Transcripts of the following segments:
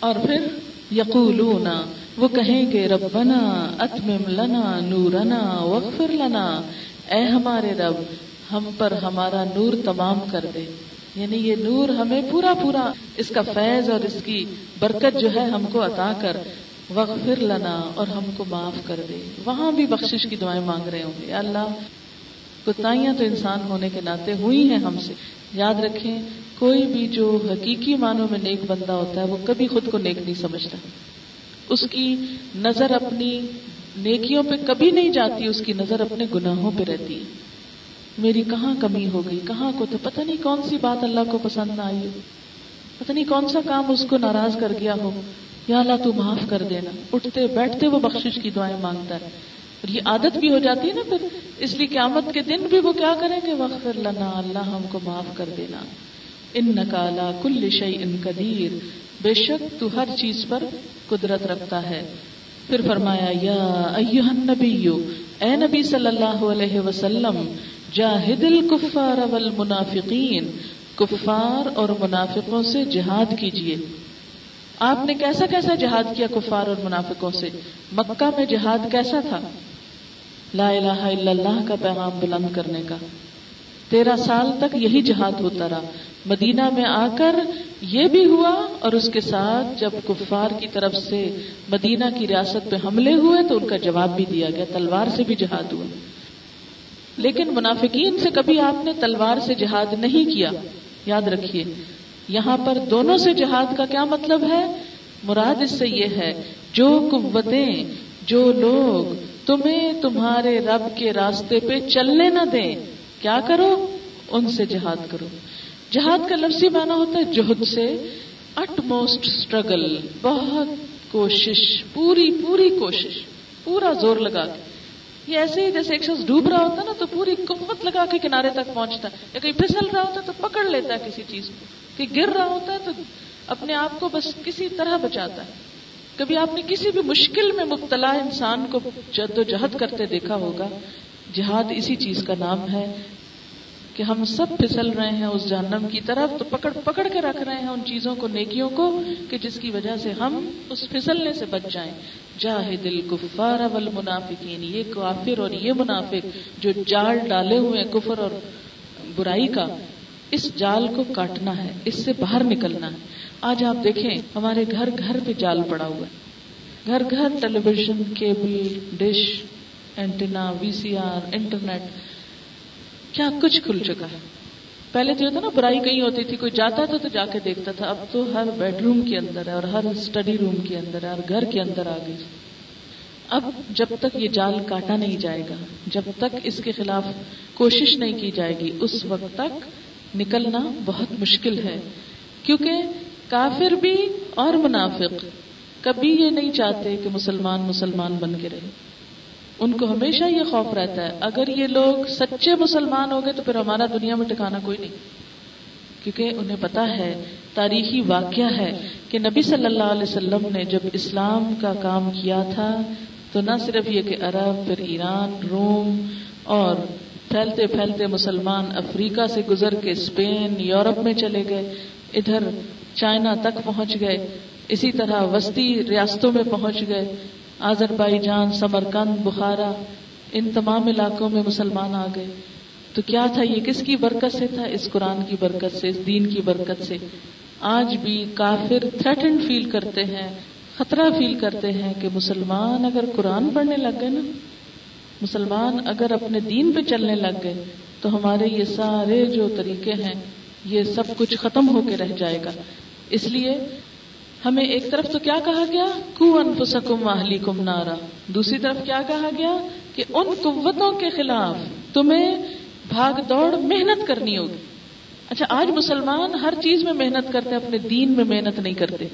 اور پھر یقولون وہ کہیں گے، ربنا اتمم لنا نورنا وغفر لنا۔ اے ہمارے رب، ہم پر ہمارا نور تمام کر دے۔ یعنی یہ نور ہمیں پورا پورا، اس کا فیض اور اس کی برکت جو ہے، ہم کو عطا کر۔ وغفر لنا اور ہم کو معاف کر دے۔ وہاں بھی بخشش کی دعائیں مانگ رہے ہوں گے۔ اللہ، کوتاہیاں تو انسان ہونے کے ناطے ہوئی ہیں ہم سے۔ یاد رکھیں، کوئی بھی جو حقیقی معنوں میں نیک بندہ ہوتا ہے، وہ کبھی خود کو نیک نہیں سمجھتا۔ اس کی نظر اپنی نیکیوں پہ کبھی نہیں جاتی، اس کی نظر اپنے گناہوں پہ رہتی۔ ہے میری کہاں کمی ہو گئی؟ کہاں کو تو پتہ نہیں کون سی بات اللہ کو پسند نہ آئی۔ ہو پتہ نہیں کون سا کام اس کو ناراض کر گیا ہو۔ یا اللہ، تو معاف کر دینا۔ اٹھتے بیٹھتے وہ بخشش کی دعائیں مانگتا ہے۔ اور یہ عادت بھی ہو جاتی ہے نا پھر۔ اس لیے قیامت کے دن بھی وہ کیا کریں گے وقت لنا، اللہ ہم کو معاف کر دینا۔ ان نکالا کل شعی ان قدیر بے شک تو ہر چیز پر قدرت رکھتا ہے۔ پھر فرمایا، یا نبی اے نبی صلی اللہ علیہ وسلم، جاہد الکفار والمنافقین۔ کفار اور منافقوں سے جہاد کیجیے آپ نے کیسا کیسا جہاد کیا کفار اور منافقوں سے؟ مکہ میں جہاد کیسا تھا؟ لا الہ الا اللہ کا پیغام بلند کرنے کا۔ تیرہ سال تک یہی جہاد ہوتا رہا۔ مدینہ میں آ کر یہ بھی ہوا اور اس کے ساتھ جب کفار کی طرف سے مدینہ کی ریاست پہ حملے ہوئے تو ان کا جواب بھی دیا گیا، تلوار سے بھی جہاد ہوا۔ لیکن منافقین سے کبھی آپ نے تلوار سے جہاد نہیں کیا، یاد رکھیے، یہاں پر دونوں سے جہاد کا کیا مطلب ہے؟ مراد اس سے یہ ہے، جو قوتیں، جو لوگ تمہیں تمہارے رب کے راستے پہ چلنے نہ دیں۔ کیا کرو؟ ان سے جہاد کرو۔ جہاد کا لفظی معنی ہوتا ہے جہد سے۔ اٹ موسٹ اسٹرگل بہت کوشش، پوری پوری کوشش، پورا زور لگا کے۔ یہ ایسے ہی جیسے ایک شخص ڈوب رہا ہوتا ہے نا، تو پوری قوت لگا کے کنارے تک پہنچتا ہے۔ یا کہیں پھسل رہا ہوتا ہے تو پکڑ لیتا ہے کسی چیز کو۔ کہ گر رہا ہوتا ہے تو اپنے آپ کو بس کسی طرح بچاتا ہے۔ کبھی آپ نے کسی بھی مشکل میں مبتلا انسان کو جد و جہد کرتے دیکھا ہوگا؟ جہاد اسی چیز کا نام ہے کہ ہم سب پھسل رہے ہیں اس جہنم کی طرف، تو پکڑ پکڑ کے رکھ رہے ہیں ان چیزوں کو، نیکیوں کو، کہ جس کی وجہ سے ہم اس پھسلنے سے بچ جائیں۔ جاہد الکفار والمنافقین، یہ کافر اور یہ منافق جو جال ڈالے ہوئے ہیں کفر اور برائی کا اس جال کو کاٹنا ہے، اس سے باہر نکلنا ہے۔ آج آپ دیکھیں، ہمارے گھر گھر پہ جال پڑا ہوا ہے۔ گھر گھر television cable, dish, antenna, V C R, internet. کیا کچھ کھل چکا ہے۔ پہلے تو نا، برائی کہیں ہوتی تھی، کوئی جاتا تھا تو جا کے دیکھتا تھا۔ اب تو ہر بیڈ روم کے اندر ہے اور ہر اسٹڈی روم کے اندر ہے اور گھر کے اندر آ گئی۔ اب جب تک یہ جال کاٹا نہیں جائے گا، جب تک اس کے خلاف کوشش نہیں کی جائے گی، اس وقت تک نکلنا بہت مشکل ہے، کیونکہ کافر بھی اور منافق کبھی یہ نہیں چاہتے کہ مسلمان مسلمان بن کے رہے۔ ان کو ہمیشہ یہ خوف رہتا ہے، اگر یہ لوگ سچے مسلمان ہو گئے تو پھر ہمارا دنیا میں ٹھکانا کوئی نہیں۔ کیونکہ انہیں پتا ہے، تاریخی واقعہ ہے کہ نبی صلی اللہ علیہ وسلم نے جب اسلام کا کام کیا تھا تو نہ صرف یہ کہ عرب، پھر ایران، روم اور پھیلتے پھیلتے مسلمان افریقہ سے گزر کے اسپین یورپ میں چلے گئے، ادھر چائنا تک پہنچ گئے، اسی طرح وسطی ریاستوں میں پہنچ گئے Azerbaijan Samarkand, Bukhara, ان تمام علاقوں میں مسلمان آ گئے۔ تو کیا تھا یہ؟ کس کی برکت سے تھا؟ اس قرآن کی برکت سے، اس دین کی برکت سے۔ آج بھی کافر تھریٹنڈ فیل کرتے ہیں، خطرہ فیل کرتے ہیں کہ مسلمان اگر قرآن پڑھنے لگ گئے نا مسلمان اگر اپنے دین پہ چلنے لگ گئے تو ہمارے یہ سارے جو طریقے ہیں، یہ سب کچھ ختم ہو کے رہ جائے گا۔ اس لیے ہمیں ایک طرف تو کیا کہا گیا؟ کو انفسکم واہلی کم نارا۔ دوسری طرف کیا کہا گیا؟ کہ ان قوتوں کے خلاف تمہیں بھاگ دوڑ محنت کرنی ہوگی۔ اچھا آج مسلمان ہر چیز میں محنت کرتے اپنے دین میں محنت نہیں کرتے۔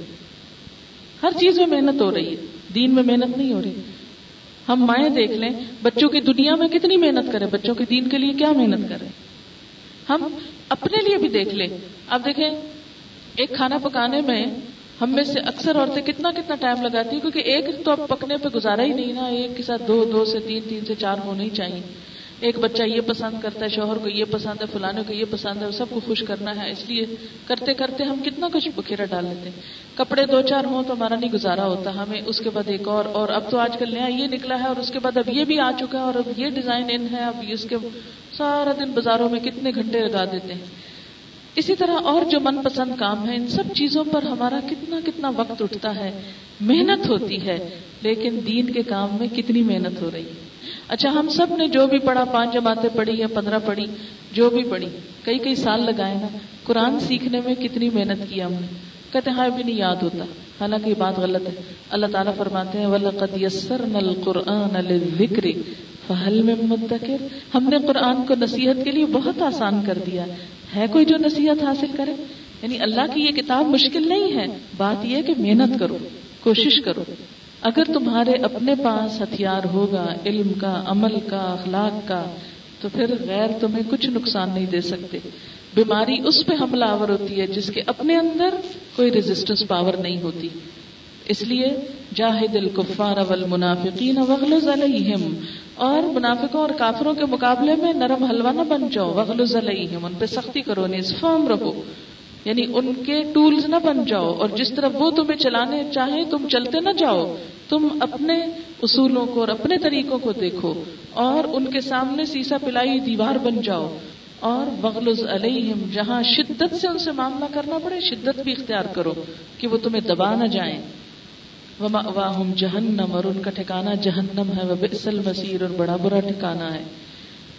ہر چیز میں محنت ہو رہی ہے۔ دین میں محنت نہیں ہو رہی۔ ہم مائیں دیکھ لیں، بچوں کی دنیا میں کتنی محنت کریں، بچوں کے دین کے لیے کیا محنت کریں؟ ہم اپنے لیے بھی دیکھ لیں۔ اب دیکھیں، ایک کھانا پکانے میں ہم میں سے اکثر عورتیں کتنا کتنا ٹائم لگاتی ہیں، کیونکہ ایک تو اب پکنے پہ گزارا ہی نہیں نا، ایک کے ساتھ دو دو سے تین تین سے چار ہونے ہی چاہیے۔ ایک بچہ یہ پسند کرتا ہے، شوہر کو یہ پسند ہے، فلانے کو یہ پسند ہے، سب کو خوش کرنا ہے۔ اس لیے کرتے کرتے ہم کتنا کچھ بکھیرا ڈال لیتے ہیں۔ کپڑے دو چار ہوں تو ہمارا نہیں گزارا ہوتا۔ ہمیں اس کے بعد ایک اور اور اب تو آج کل نیا یہ نکلا ہے اور اس کے بعد اب یہ بھی آ چکا ہے اور اب یہ ڈیزائن ان ہے۔ اب اس کے سارا دن بازاروں میں کتنے گھنٹے لگا دیتے ہیں۔ اسی طرح اور جو من پسند کام ہے، ان سب چیزوں پر ہمارا کتنا کتنا وقت اٹھتا ہے۔ محنت ہوتی ہے، لیکن دین کے کام میں کتنی محنت ہو رہی ہے۔ اچھا ہم سب نے جو بھی پڑھا، پانچ جماعتیں پڑھی یا پندرہ پڑھی، جو بھی پڑھی، کئی کئی سال لگائے نا قرآن سیکھنے میں کتنی محنت کی ہم نے۔ کہتے ہیں بھی نہیں یاد ہوتا۔ حالانکہ یہ بات غلط ہے۔ اللہ تعالیٰ فرماتے ہیں، وَلَقَدْ يَسَّرْنَا الْقُرْآنَ لِلذِّكْرِ فَهَلْ مِن مُدَّكِرْ۔ ہم نے قرآن کو نصیحت کے لیے بہت آسان کر دیا ہے۔ کوئی جو نصیحت حاصل کرے؟ یعنی اللہ کی یہ کتاب مشکل نہیں ہے۔ بات یہ کہ محنت کرو، کوشش کرو۔ اگر تمہارے اپنے پاس ہتھیار ہوگا، علم کا، عمل کا، اخلاق کا، تو پھر غیر تمہیں کچھ نقصان نہیں دے سکتے۔ بیماری اس پہ حملہ آور ہوتی ہے جس کے اپنے اندر کوئی ریزسٹنس پاور نہیں ہوتی۔ اس لیے جاہد الکفار والمنافقین وغلظ علیہم۔ اور منافقوں اور کافروں کے مقابلے میں نرم حلوہ نہ بن جاؤ وغلظ علیہم، ان پہ سختی کرو، نیز فارم رہو۔ یعنی ان کے ٹولز نہ بن جاؤ اور جس طرح وہ تمہیں چلانے چاہیں، تم چلتے نہ جاؤ۔ تم اپنے اصولوں کو اور اپنے طریقوں کو دیکھو اور ان کے سامنے سیسا پلائی دیوار بن جاؤ۔ اور بغلز علیہم، جہاں شدت سے ان سے معاملہ کرنا پڑے، شدت بھی اختیار کرو کہ وہ تمہیں دبا نہ جائیں۔ واہم جہنم، اور ان کا ٹھکانا جہنم ہے۔ وہ بسل مسیر اور بڑا برا ٹھکانا ہے۔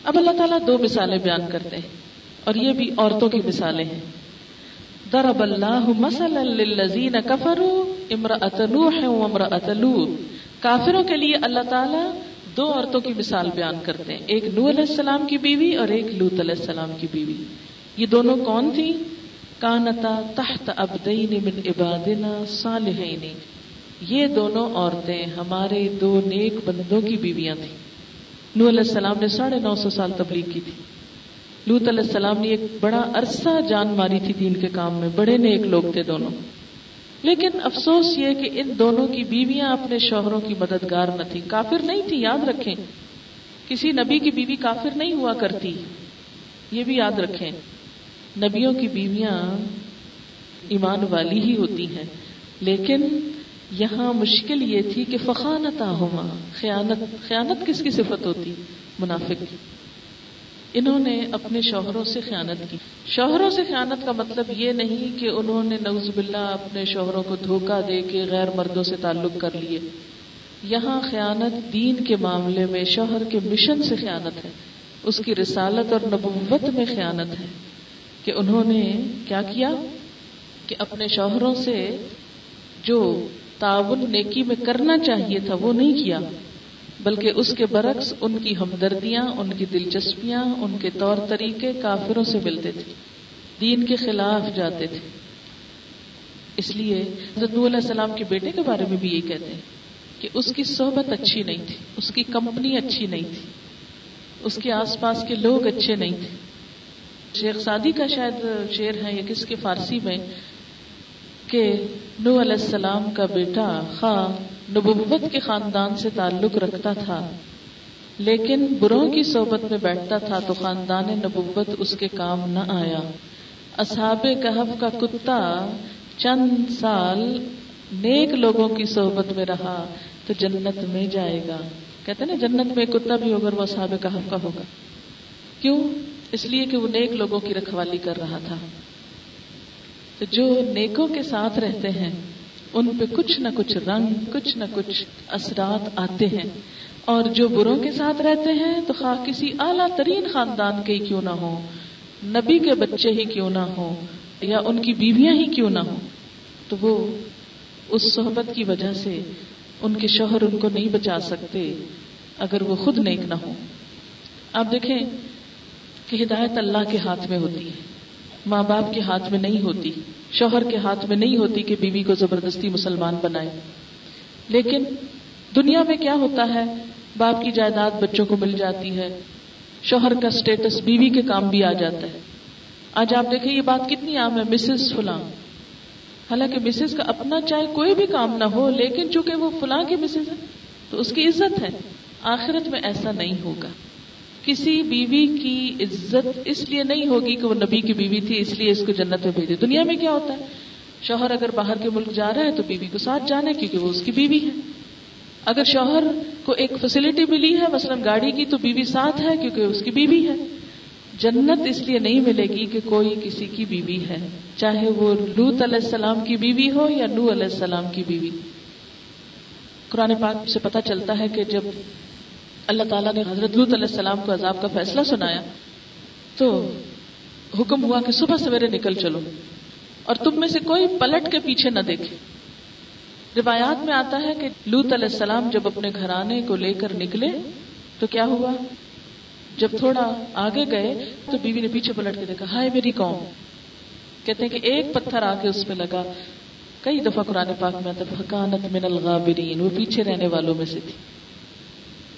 اب اللہ تعالیٰ دو مثالیں بیان کرتے ہیں اور یہ بھی عورتوں کی مثالیں ہیں۔ ضرب اللہ مثلا للذین کفروا امرأة نوح و امرأة لوط۔ کافروں کے لیے اللہ تعالی دو عورتوں کی مثال بیان کرتے ہیں۔ ایک نوح علیہ السلام کی بیوی اور ایک لوط علیہ السلام کی بیوی۔ یہ دونوں کون تھی کانتا تحت عبدین من عبادنا صالحین۔ یہ دونوں عورتیں ہمارے دو نیک بندوں کی بیویاں تھیں۔ نوح علیہ السلام نے ساڑھے نو سو سال تبلیغ کی تھی۔ لوت علیہ السلام نے ایک بڑا عرصہ جان ماری تھی دین کے کام میں، بڑے نیک لوگ تھے دونوں۔ لیکن افسوس یہ کہ ان دونوں کی بیویاں اپنے شوہروں کی مددگار نہ تھی کافر نہیں تھی یاد رکھیں۔ کسی نبی کی بیوی کافر نہیں ہوا کرتی، یہ بھی یاد رکھیں۔ نبیوں کی بیویاں ایمان والی ہی ہوتی ہیں۔ لیکن یہاں مشکل یہ تھی کہ فخانتا ہوا خیانت خیانت کس کی صفت ہوتی؟ منافق انہوں نے اپنے شوہروں سے خیانت کی۔ شوہروں سے خیانت کا مطلب یہ نہیں کہ انہوں نے نوز باللہ اپنے شوہروں کو دھوکہ دے کے غیر مردوں سے تعلق کر لیے۔ یہاں خیانت دین کے معاملے میں شوہر کے مشن سے خیانت ہے۔ اس کی رسالت اور نبوت میں خیانت ہے کہ انہوں نے کیا کیا؟ کہ اپنے شوہروں سے جو تعاون نیکی میں کرنا چاہیے تھا وہ نہیں کیا۔ بلکہ اس کے برعکس ان کی ہمدردیاں، ان کی دلچسپیاں، ان کے طور طریقے کافروں سے ملتے تھے، دین کے خلاف جاتے تھے۔ اس لیے حضرت علیہ السلام کے بیٹے کے بارے میں بھی یہ کہتے ہیں کہ اس کی صحبت اچھی نہیں تھی، اس کی کمپنی اچھی نہیں تھی، اس کے آس پاس کے لوگ اچھے نہیں تھے۔ شیخ سادی کا شاید شعر ہے یا کس کے فارسی میں کہ نو علیہ السلام کا بیٹا خواہ نبوت کے خاندان سے تعلق رکھتا تھا، لیکن بروں کی صحبت میں بیٹھتا تھا تو خاندان نبوت اس کے کام نہ آیا۔ اصحاب کہف کا کتا چند سال نیک لوگوں کی صحبت میں رہا تو جنت میں جائے گا۔ کہتے نا، جنت میں کتا بھی ہوگا وہ اصحاب کہف کا ہوگا۔ کیوں؟ اس لیے کہ وہ نیک لوگوں کی رکھوالی کر رہا تھا۔ تو جو نیکوں کے ساتھ رہتے ہیں ان پہ کچھ نہ کچھ رنگ، کچھ نہ کچھ اثرات آتے ہیں۔ اور جو بروں کے ساتھ رہتے ہیں، تو خواہ کسی اعلیٰ ترین خاندان کے ہی کیوں نہ ہو نبی کے بچے ہی کیوں نہ ہو یا ان کی بیویاں ہی کیوں نہ ہو تو وہ اس صحبت کی وجہ سے ان کے شوہر ان کو نہیں بچا سکتے اگر وہ خود نیک نہ ہو آپ دیکھیں کہ ہدایت اللہ کے ہاتھ میں ہوتی ہے۔ ماں باپ کے ہاتھ میں نہیں ہوتی، شوہر کے ہاتھ میں نہیں ہوتی کہ بیوی کو زبردستی مسلمان بنائے۔ لیکن دنیا میں کیا ہوتا ہے؟ باپ کی جائیداد بچوں کو مل جاتی ہے، شوہر کا اسٹیٹس بیوی کے کام بھی آ جاتا ہے۔ آج آپ دیکھیں، یہ بات کتنی عام ہے مسز فلاں۔ حالانکہ مسز کا اپنا چاہے کوئی بھی کام نہ ہو، لیکن چونکہ وہ فلاں کی مسز ہے تو اس کی عزت ہے۔ آخرت میں ایسا نہیں ہوگا۔ کسی بیوی کی عزت اس لیے نہیں ہوگی کہ وہ نبی کی بیوی تھی، اس لیے اس کو جنت میں بھیجے دنیا میں کیا ہوتا ہے؟ شوہر اگر باہر کے ملک جا رہا ہے تو بیوی کو ساتھ جانا ہے کیونکہ وہ اس کی بیوی ہے۔ اگر شوہر کو ایک فیسلٹی ملی ہے، مثلاً گاڑی کی، تو بیوی ساتھ ہے کیونکہ اس کی بیوی ہے۔ جنت اس لیے نہیں ملے گی کہ کوئی کسی کی بیوی ہے، چاہے وہ لوت علیہ السلام کی بیوی ہو یا نو علیہ السلام کی بیوی۔ قرآن پاک سے پتا چلتا ہے کہ جب اللہ تعالیٰ نے حضرت لوت علیہ السلام کو عذاب کا فیصلہ سنایا تو حکم ہوا کہ صبح سویرے نکل چلو اور تم میں سے کوئی پلٹ کے پیچھے نہ دیکھے۔ روایات میں آتا ہے کہ لوت علیہ السلام جب اپنے گھرانے کو لے کر نکلے تو کیا ہوا؟ جب تھوڑا آگے گئے تو بیوی نے پیچھے پلٹ کے دیکھا، ہائے میری قوم۔ کہتے ہیں کہ ایک پتھر آ کے اس پہ لگا۔ کئی دفعہ قرآن پاک میں حکانت من الغابرین، وہ پیچھے رہنے والوں میں سے تھی۔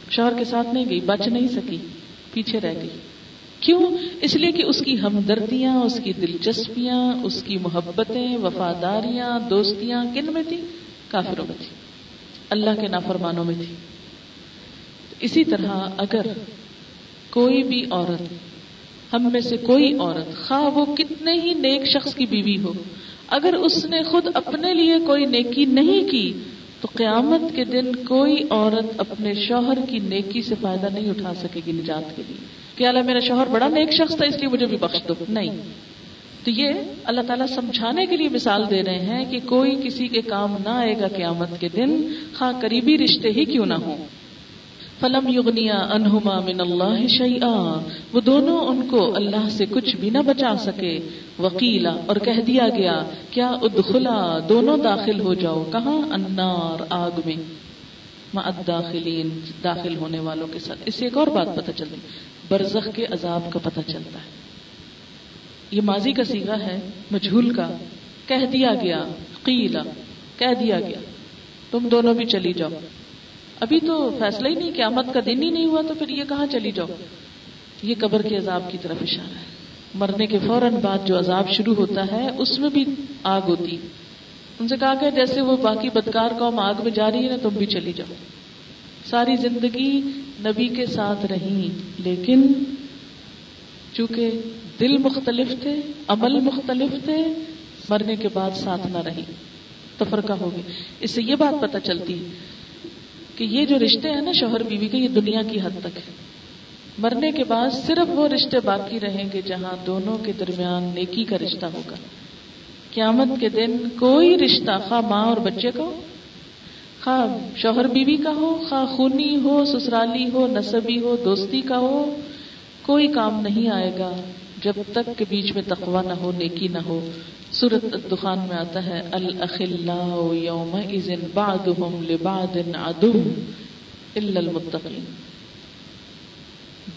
شوہر کے ساتھ نہیں گئی، بچ نہیں سکی، پیچھے رہ گئی۔ کیوں؟ اس لیے کہ اس کی ہمدردیاں، اس کی دلچسپیاں، اس کی محبتیں، وفاداریاں، دوستیاں کن میں تھی کافروں میں تھی اللہ کے نافرمانوں میں تھی اسی طرح اگر کوئی بھی عورت، ہم میں سے کوئی عورت، خواہ وہ کتنے ہی نیک شخص کی بیوی ہو، اگر اس نے خود اپنے لیے کوئی نیکی نہیں کی تو قیامت کے دن کوئی عورت اپنے شوہر کی نیکی سے فائدہ نہیں اٹھا سکے گی نجات کے لیے۔ کہ اللہ میرا شوہر بڑا نیک شخص تھا، اس لیے مجھے بھی بخش دو؟ نہیں۔ تو یہ اللہ تعالیٰ سمجھانے کے لیے مثال دے رہے ہیں کہ کوئی کسی کے کام نہ آئے گا قیامت کے دن، خواہ قریبی رشتے ہی کیوں نہ ہوں۔ فلم یغنیا انہما من اللہ شیئا۔ وہ دونوں ان کو اللہ سے کچھ بھی نہ بچا سکے۔ وکیلا اور کہہ دیا گیا، کیا ادخلا، دونوں داخل ہو جاؤ۔ کہاں؟ انار آگ میں۔ داخلین داخل ہونے والوں کے ساتھ۔ اس سے ایک اور بات پتہ چلتی برزخ کے عذاب کا پتہ چلتا ہے۔ یہ ماضی کا سیگا ہے، مجھول کا۔ کہہ دیا گیا، قیلا، کہہ دیا گیا۔ تم دونوں بھی چلی جاؤ۔ ابھی تو فیصلہ ہی نہیں، قیامت کا دن ہی نہیں ہوا تو پھر یہ کہاں چلی جاؤ؟ یہ قبر کے عذاب کی طرف اشارہ ہے۔ مرنے کے فوراً بعد جو عذاب شروع ہوتا ہے، اس میں بھی آگ ہوتی۔ ان سے کہا کہ جیسے وہ باقی بدکار قوم آگ میں جا رہی ہے نا، تم بھی چلی جاؤ۔ ساری زندگی نبی کے ساتھ رہی، لیکن چونکہ دل مختلف تھے، عمل مختلف تھے، مرنے کے بعد ساتھ نہ رہی۔ تفرقہ ہوگی اس سے یہ بات پتہ چلتی کہ یہ جو رشتے ہیں نا شوہر بیوی کے، یہ دنیا کی حد تک ہے مرنے کے بعد صرف وہ رشتے باقی رہیں گے جہاں دونوں کے درمیان نیکی کا رشتہ ہوگا۔ قیامت کے دن کوئی رشتہ خواہ ماں اور بچے کا ہو، خواہ شوہر بیوی کا ہو، خواہ خونی ہو، سسرالی ہو نصبی ہو، دوستی کا ہو، کوئی کام نہیں آئے گا جب تک کے بیچ میں تقوا نہ ہو، نیکی نہ ہو۔ سورت دخان میں آتا ہے یوم لبعض عدو الا المتقین۔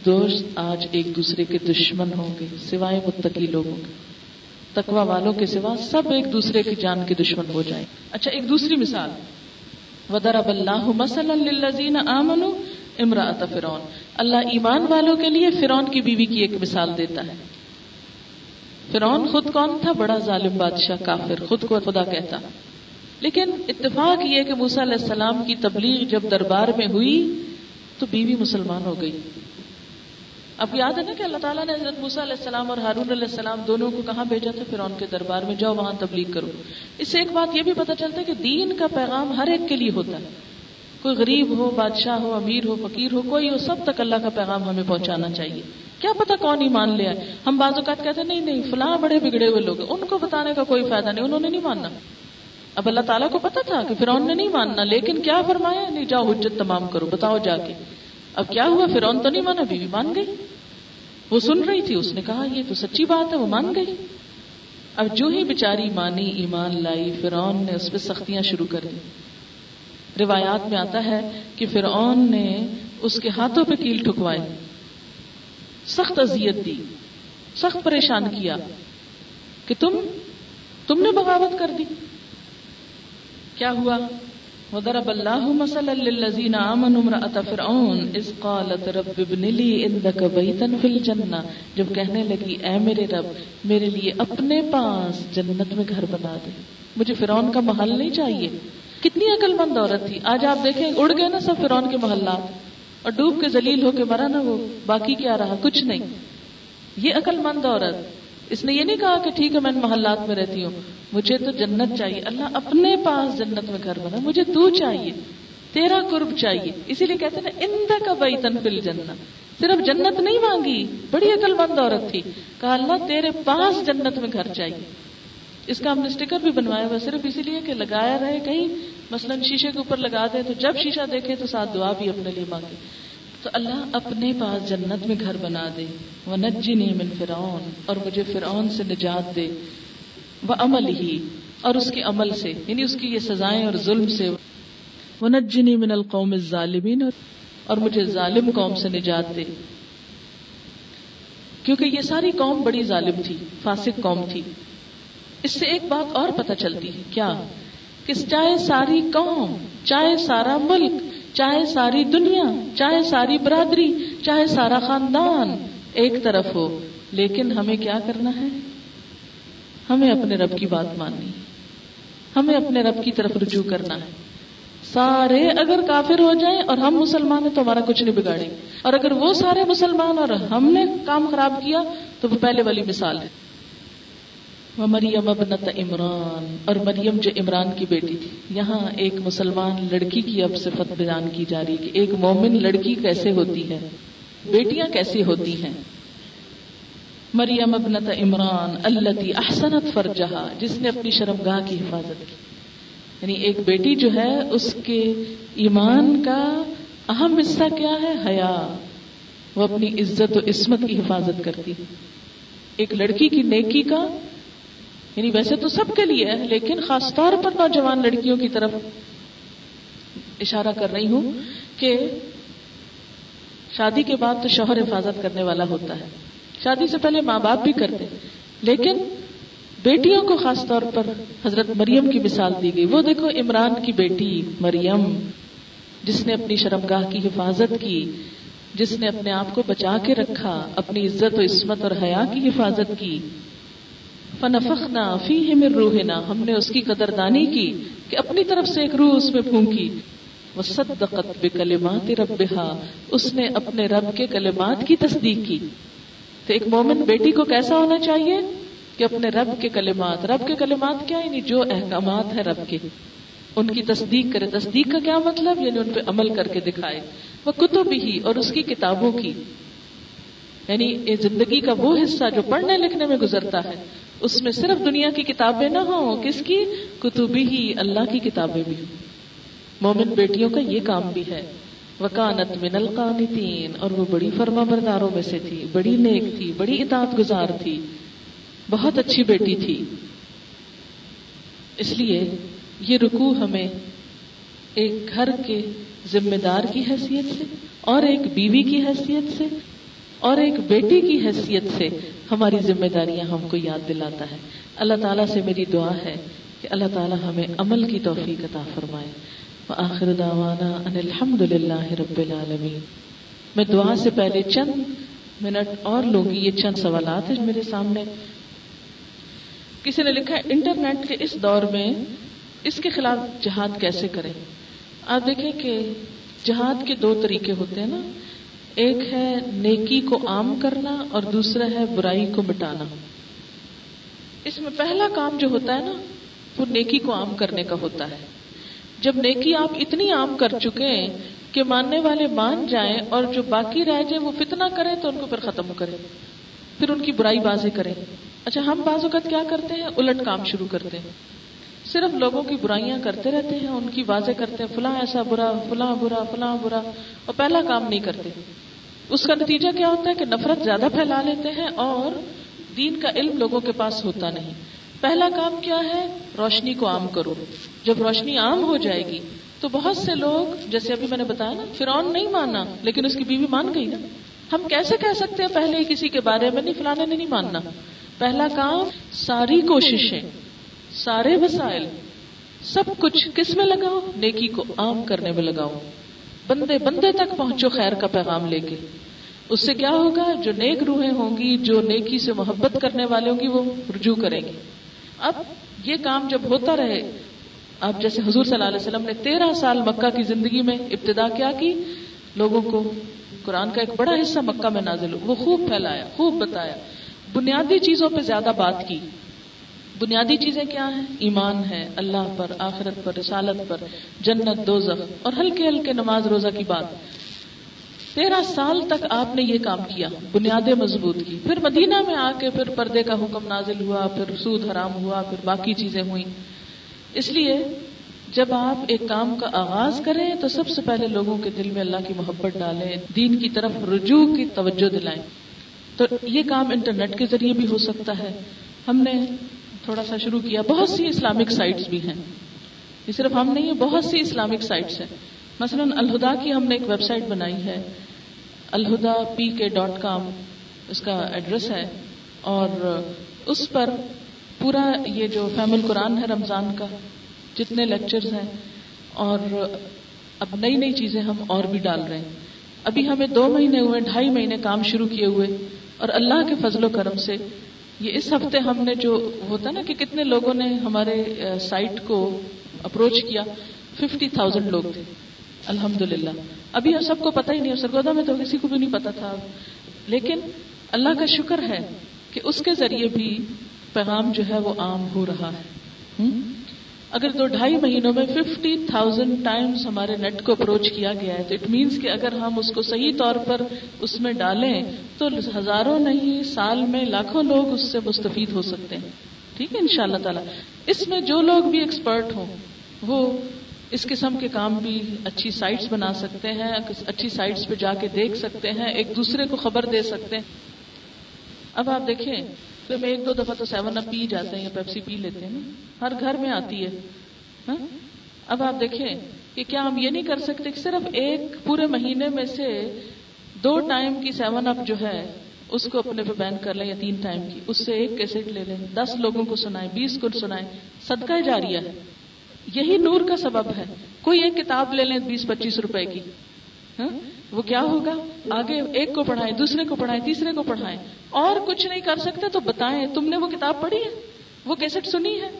دوست آج ایک دوسرے کے دشمن ہوں گے، سوائے متقی لوگوں کے۔ تقوا والوں کے سوا سب ایک دوسرے کی جان کے دشمن ہو جائیں۔ اچھا ایک دوسری مثال۔ وضرب اللہ مثلا للذین آمنوا امراۃ فرعون۔ اللہ ایمان والوں کے لیے فرعون کی بیوی کی ایک مثال دیتا ہے۔ فرعون خود کون تھا؟ بڑا ظالم بادشاہ، کافر، خود کو خدا کہتا۔ لیکن اتفاق یہ کہ موسا علیہ السلام کی تبلیغ جب دربار میں ہوئی تو بیوی مسلمان ہو گئی۔ اب یاد ہے نا کہ اللہ تعالیٰ نے حضرت موسا علیہ السلام اور ہارون علیہ السلام دونوں کو کہاں بھیجا تھا؟ فرعون کے دربار میں، جاؤ وہاں تبلیغ کرو۔ اس سے ایک بات یہ بھی پتہ چلتا ہے کہ دین کا پیغام ہر ایک کے لیے ہوتا ہے۔ کوئی غریب ہو، بادشاہ ہو، امیر ہو، فقیر ہو، کوئی ہو، سب تک اللہ کا پیغام ہمیں پہنچانا چاہیے۔ کیا پتا کون ہی مان لیا ہم بعض اوقات کہتے ہیں، نہیں نہیں، فلاں بڑے بگڑے ہوئے لوگ ان کو بتانے کا کوئی فائدہ نہیں، انہوں نے نہیں ماننا۔ اب اللہ تعالیٰ کو پتا تھا کہ فرعون نے نہیں ماننا، لیکن کیا فرمایا؟ نہیں، جاؤ حجت تمام کرو، بتاؤ جا کے۔ اب کیا ہوا؟ فرعون تو نہیں مانا، بیوی مان گئی۔ وہ سن رہی تھی، اس نے کہا، یہ تو سچی بات ہے، وہ مان گئی۔ اب جو ہی بیچاری مانی، ایمان لائی، فرعون نے اس پہ سختیاں شروع کر دی روایات میں آتا ہے کہ فرعون نے اس کے ہاتھوں پہ کیل ٹھکوائے۔ سخت اذیت دی، سخت پریشان کیا کہ تم تم نے بغاوت کر دی۔ کیا ہوا؟ وضرب اللہ مثلا للذین آمنوا امرأة فرعون اذ قالت رب ابن لی عندك بیتا فی الجنہ جب کہنے لگی، اے میرے رب، میرے لیے اپنے پاس جنت میں گھر بنا دے۔ مجھے فرعون کا محل نہیں چاہیے۔ کتنی عقل مند عورت تھی۔ آج آپ دیکھیں، اڑ گئے نا سب فرعون کے محلات۔ اور ڈوب کے ذلیل ہو کے مرا نا وہ، باقی کیا رہا؟ کچھ نہیں۔ یہ عقل مند عورت۔ اس نے یہ نہیں کہا کہ ٹھیک ہے، میں محلات میں رہتی ہوں۔ مجھے تو جنت چاہیے۔ اللہ اپنے پاس جنت میں گھر بنا۔ مجھے تو چاہیے۔ تیرا قرب چاہیے۔ اسی لیے کہتے ہیں نا کا بئی تنفل جنت صرف جنت نہیں مانگی، بڑی عقل مند عورت تھی۔ کہا اللہ، تیرے پاس جنت میں گھر چاہیے۔ اس کا ہم نے اسٹیکر بھی بنوایا ہوا صرف اسی لیے کہ لگایا رہے، کہیں مثلا شیشے کے اوپر لگا دیں تو جب شیشہ دیکھے تو ساتھ دعا بھی اپنے لیے مانگے۔ تو اللہ اپنے پاس جنت میں گھر بنا دے۔ وہ نجنی من فرعون، اور مجھے فرعون سے نجات دے۔ وہ عمل ہی اور اس کے عمل سے یعنی اس کی یہ سزائیں اور ظلم سے۔ وہ نجنی من القوم الظالمین اور مجھے ظالم قوم سے نجات دے۔ کیونکہ یہ ساری قوم بڑی ظالم تھی، فاسق قوم تھی۔ اس سے ایک بات اور پتہ چلتی ہے، کیا؟ کہ چاہے ساری قوم، چاہے سارا ملک، چاہے ساری دنیا، چاہے ساری برادری، چاہے سارا خاندان ایک طرف ہو، لیکن ہمیں کیا کرنا ہے؟ ہمیں اپنے رب کی بات ماننی ہمیں اپنے رب کی طرف رجوع کرنا ہے۔ سارے اگر کافر ہو جائیں اور ہم مسلمان ہیں تو ہمارا کچھ نہیں بگاڑے اور اگر وہ سارے مسلمان اور ہم نے کام خراب کیا تو وہ پہلے والی مثال ہے۔ وہ مریم ابنت عمران، اور مریم جو عمران کی بیٹی تھی۔ یہاں ایک مسلمان لڑکی کی اب صفت بیان کی جا رہی کہ ایک مومن لڑکی کیسے ہوتی ہے؟ بیٹیاں کیسی ہوتی ہیں؟ مریم ابنت عمران اللہ احسنت فرجہا، جس نے اپنی شرمگاہ کی حفاظت کی۔ یعنی ایک بیٹی جو ہے، اس کے ایمان کا اہم حصہ کیا ہے؟ حیا۔ وہ اپنی عزت و عصمت کی حفاظت کرتی ہے۔ ایک لڑکی کی نیکی کا یعنی ویسے تو سب کے لیے ہے، لیکن خاص طور پر نوجوان لڑکیوں کی طرف اشارہ کر رہی ہوں کہ شادی کے بعد تو شوہر حفاظت کرنے والا ہوتا ہے۔ شادی سے پہلے ماں باپ بھی کرتے، لیکن بیٹیوں کو خاص طور پر حضرت مریم کی مثال دی گئی۔ وہ دیکھو، عمران کی بیٹی مریم، جس نے اپنی شرمگاہ کی حفاظت کی، جس نے اپنے آپ کو بچا کے رکھا، اپنی عزت و عصمت اور حیا کی حفاظت کی۔ فنفخنا فیہ من روحنا، ہم نے اس کی قدردانی کی کہ اپنی طرف سے ایک روح اس میں پھونکی۔ وصدقت بکلمات ربہا، اس نے اپنے رب کے کلمات کی تصدیق کی۔ تو ایک مومن بیٹی کو کیسا ہونا چاہیے کہ اپنے رب کے کلمات، رب کے کلمات کیا؟ یعنی جو احکامات ہیں رب کے۔ ان کی تصدیق کرے۔ تصدیق کا کیا مطلب؟ یعنی ان پہ عمل کر کے دکھائے۔ وہ کتب ہی اور اس کی کتابوں کی۔ یعنی یہ زندگی کا وہ حصہ جو پڑھنے لکھنے میں گزرتا ہے۔ اس میں صرف دنیا کی کتابیں نہ ہوں، کس کی؟ کتبی ہی اللہ کی کتابیں بھی۔ مومن بیٹیوں کا یہ کام بھی ہے۔ وکانت من القانتین، اور وہ بڑی فرما برداروں میں سے تھی، بڑی نیک تھی، بڑی اطاعت گزار تھی۔ بہت اچھی بیٹی تھی۔ اس لیے یہ رکو ہمیں ایک گھر کے ذمہ دار کی حیثیت سے، اور ایک بیوی کی حیثیت سے، اور ایک بیٹی کی حیثیت سے ہماری ذمہ داریاں ہم کو یاد دلاتا ہے۔ اللہ تعالیٰ سے میری دعا ہے کہ اللہ تعالیٰ ہمیں عمل کی توفیق عطا فرمائے۔ وآخر دعوانا ان الحمد للہ رب العالمین۔ میں دعا سے پہلے چند منٹ اور لوگی یہ چند سوالات ہیں میرے سامنے۔ کسی نے لکھا ہے، انٹرنیٹ کے اس دور میں اس کے خلاف جہاد کیسے کریں؟ آپ دیکھیں کہ جہاد کے دو طریقے ہوتے ہیں نا۔ ایک ہے نیکی کو عام کرنا اور دوسرا ہے برائی کو مٹانا۔ اس میں پہلا کام جو ہوتا ہے نا، وہ نیکی کو عام کرنے کا ہوتا ہے۔ جب نیکی آپ اتنی عام کر چکے ہیں کہ ماننے والے مان جائیں اور جو باقی رہ جائے وہ فتنہ کریں تو ان کو پھر ختم کریں۔ پھر ان کی برائی بازی کریں۔ اچھا ہم بعض اوقات کیا کرتے ہیں؟ الٹ کام شروع کرتے ہیں۔ صرف لوگوں کی برائیاں کرتے رہتے ہیں، ان کی واضح کرتے ہیں، فلاں ایسا برا، فلاں برا فلاں برا، اور پہلا کام نہیں کرتے۔ اس کا نتیجہ کیا ہوتا ہے کہ نفرت زیادہ پھیلا لیتے ہیں اور دین کا علم لوگوں کے پاس ہوتا نہیں۔ پہلا کام کیا ہے؟ روشنی کو عام کرو۔ جب روشنی عام ہو جائے گی تو بہت سے لوگ، جیسے ابھی میں نے بتایا نا، فرعون نہیں ماننا، لیکن اس کی بیوی مان گئی نا۔ ہم کیسے کہہ سکتے ہیں پہلے ہی کسی کے بارے میں نہیں، فلانے نے نہیں ماننا۔ پہلا کام، ساری کوششیں، سارے وسائل، سب کچھ کس میں لگاؤ؟ نیکی کو عام کرنے میں لگاؤ۔ بندے بندے تک پہنچو خیر کا پیغام لے کے۔ اس سے کیا ہوگا؟ جو نیک روحیں ہوں گی، جو نیکی سے محبت کرنے والے ہوں گی، وہ رجوع کریں گے۔ اب یہ کام جب ہوتا رہے، اب جیسے حضور صلی اللہ علیہ وسلم نے تیرہ سال مکہ کی زندگی میں ابتدا کیا کی؟ لوگوں کو قرآن کا ایک بڑا حصہ مکہ میں نازل ہو۔ وہ خوب پھیلایا، خوب بتایا۔ بنیادی چیزوں پہ زیادہ بات کی۔ بنیادی چیزیں کیا ہیں؟ ایمان ہے، اللہ پر، آخرت پر، رسالت پر، جنت، دوزخ اور ہلکے ہلکے نماز روزہ کی بات۔ تیرہ سال تک آپ نے یہ کام کیا، بنیادیں مضبوط کی۔ پھر مدینہ میں آ کے پھر پردے کا حکم نازل ہوا، پھر سود حرام ہوا، پھر باقی چیزیں ہوئی اس لیے جب آپ ایک کام کا آغاز کریں تو سب سے پہلے لوگوں کے دل میں اللہ کی محبت ڈالیں، دین کی طرف رجوع کی توجہ دلائیں۔ تو یہ کام انٹرنیٹ کے ذریعے بھی ہو سکتا ہے۔ ہم نے تھوڑا سا شروع کیا، بہت سی اسلامک سائٹس بھی ہیں۔ یہ صرف ہم نہیں، بہت سی اسلامک سائٹس ہیں۔ مثلاً الہدا کی ہم نے ایک ویب سائٹ بنائی ہے، الہدا پی کے ڈاٹ کام، اس کا ایڈریس ہے، اور اس پر پورا یہ جو فیم القرآن ہے رمضان کا، جتنے لیکچرز ہیں، اور اب نئی نئی چیزیں ہم اور بھی ڈال رہے ہیں۔ ابھی ہمیں دو مہینے ہوئے، ڈھائی مہینے کام شروع کیے ہوئے، اور اللہ کے فضل و کرم سے یہ اس ہفتے ہم نے جو ہوتا نا کہ کتنے لوگوں نے ہمارے سائٹ کو اپروچ کیا ففٹی تھاؤزینڈ لوگ تھے۔ الحمد للہ ابھی سب کو پتا ہی نہیں سرگودا میں تو کسی کو بھی نہیں پتا تھا۔ لیکن اللہ کا شکر ہے کہ اس کے ذریعے بھی پیغام جو ہے وہ عام ہو رہا ہے۔ اگر دو ڈھائی مہینوں میں ففٹی تھاؤزینڈ ٹائمز ہمارے نیٹ کو اپروچ کیا گیا ہے، تو اٹ مینس کہ اگر ہم اس کو صحیح طور پر اس میں ڈالیں، تو ہزاروں نہیں، سال میں لاکھوں لوگ اس سے مستفید ہو سکتے ہیں۔ ٹھیک ہے ان شاء اللہ تعالیٰ۔ اس میں جو لوگ بھی ایکسپرٹ ہوں، وہ اس قسم کے کام بھی اچھی سائٹس بنا سکتے ہیں، اچھی سائٹس پہ جا کے دیکھ سکتے ہیں، ایک دوسرے کو خبر دے سکتے ہیں۔ اب آپ دیکھیں تو میں ایک دو دفعہ تو سیون اپ پی جاتے ہیں یا پیپسی پی لیتے ہیں، ہر گھر میں آتی ہے۔ ہاں؟ اب آپ دیکھیں کہ کیا ہم یہ نہیں کر سکتے کہ صرف ایک پورے مہینے میں سے دو ٹائم کی سیون اپ جو ہے، اس کو اپنے پہ بین کر لیں یا تین ٹائم کی، اس سے ایک کیسٹ لے لیں، دس لوگوں کو سنائیں، بیس کو سنائیں، صدقہ جاریہ ہے۔ یہی نور کا سبب ہے۔ کوئی ایک کتاب لے لیں بیس پچیس روپے کی۔ ہاں؟ وہ کیا ہوگا؟ آگے ایک کو پڑھائیں، دوسرے کو پڑھائیں، تیسرے کو پڑھائیں۔ اور کچھ نہیں کر سکتے تو بتائیں، تم نے وہ کتاب پڑھی ہے؟ وہ کیسٹ سنی ہے؟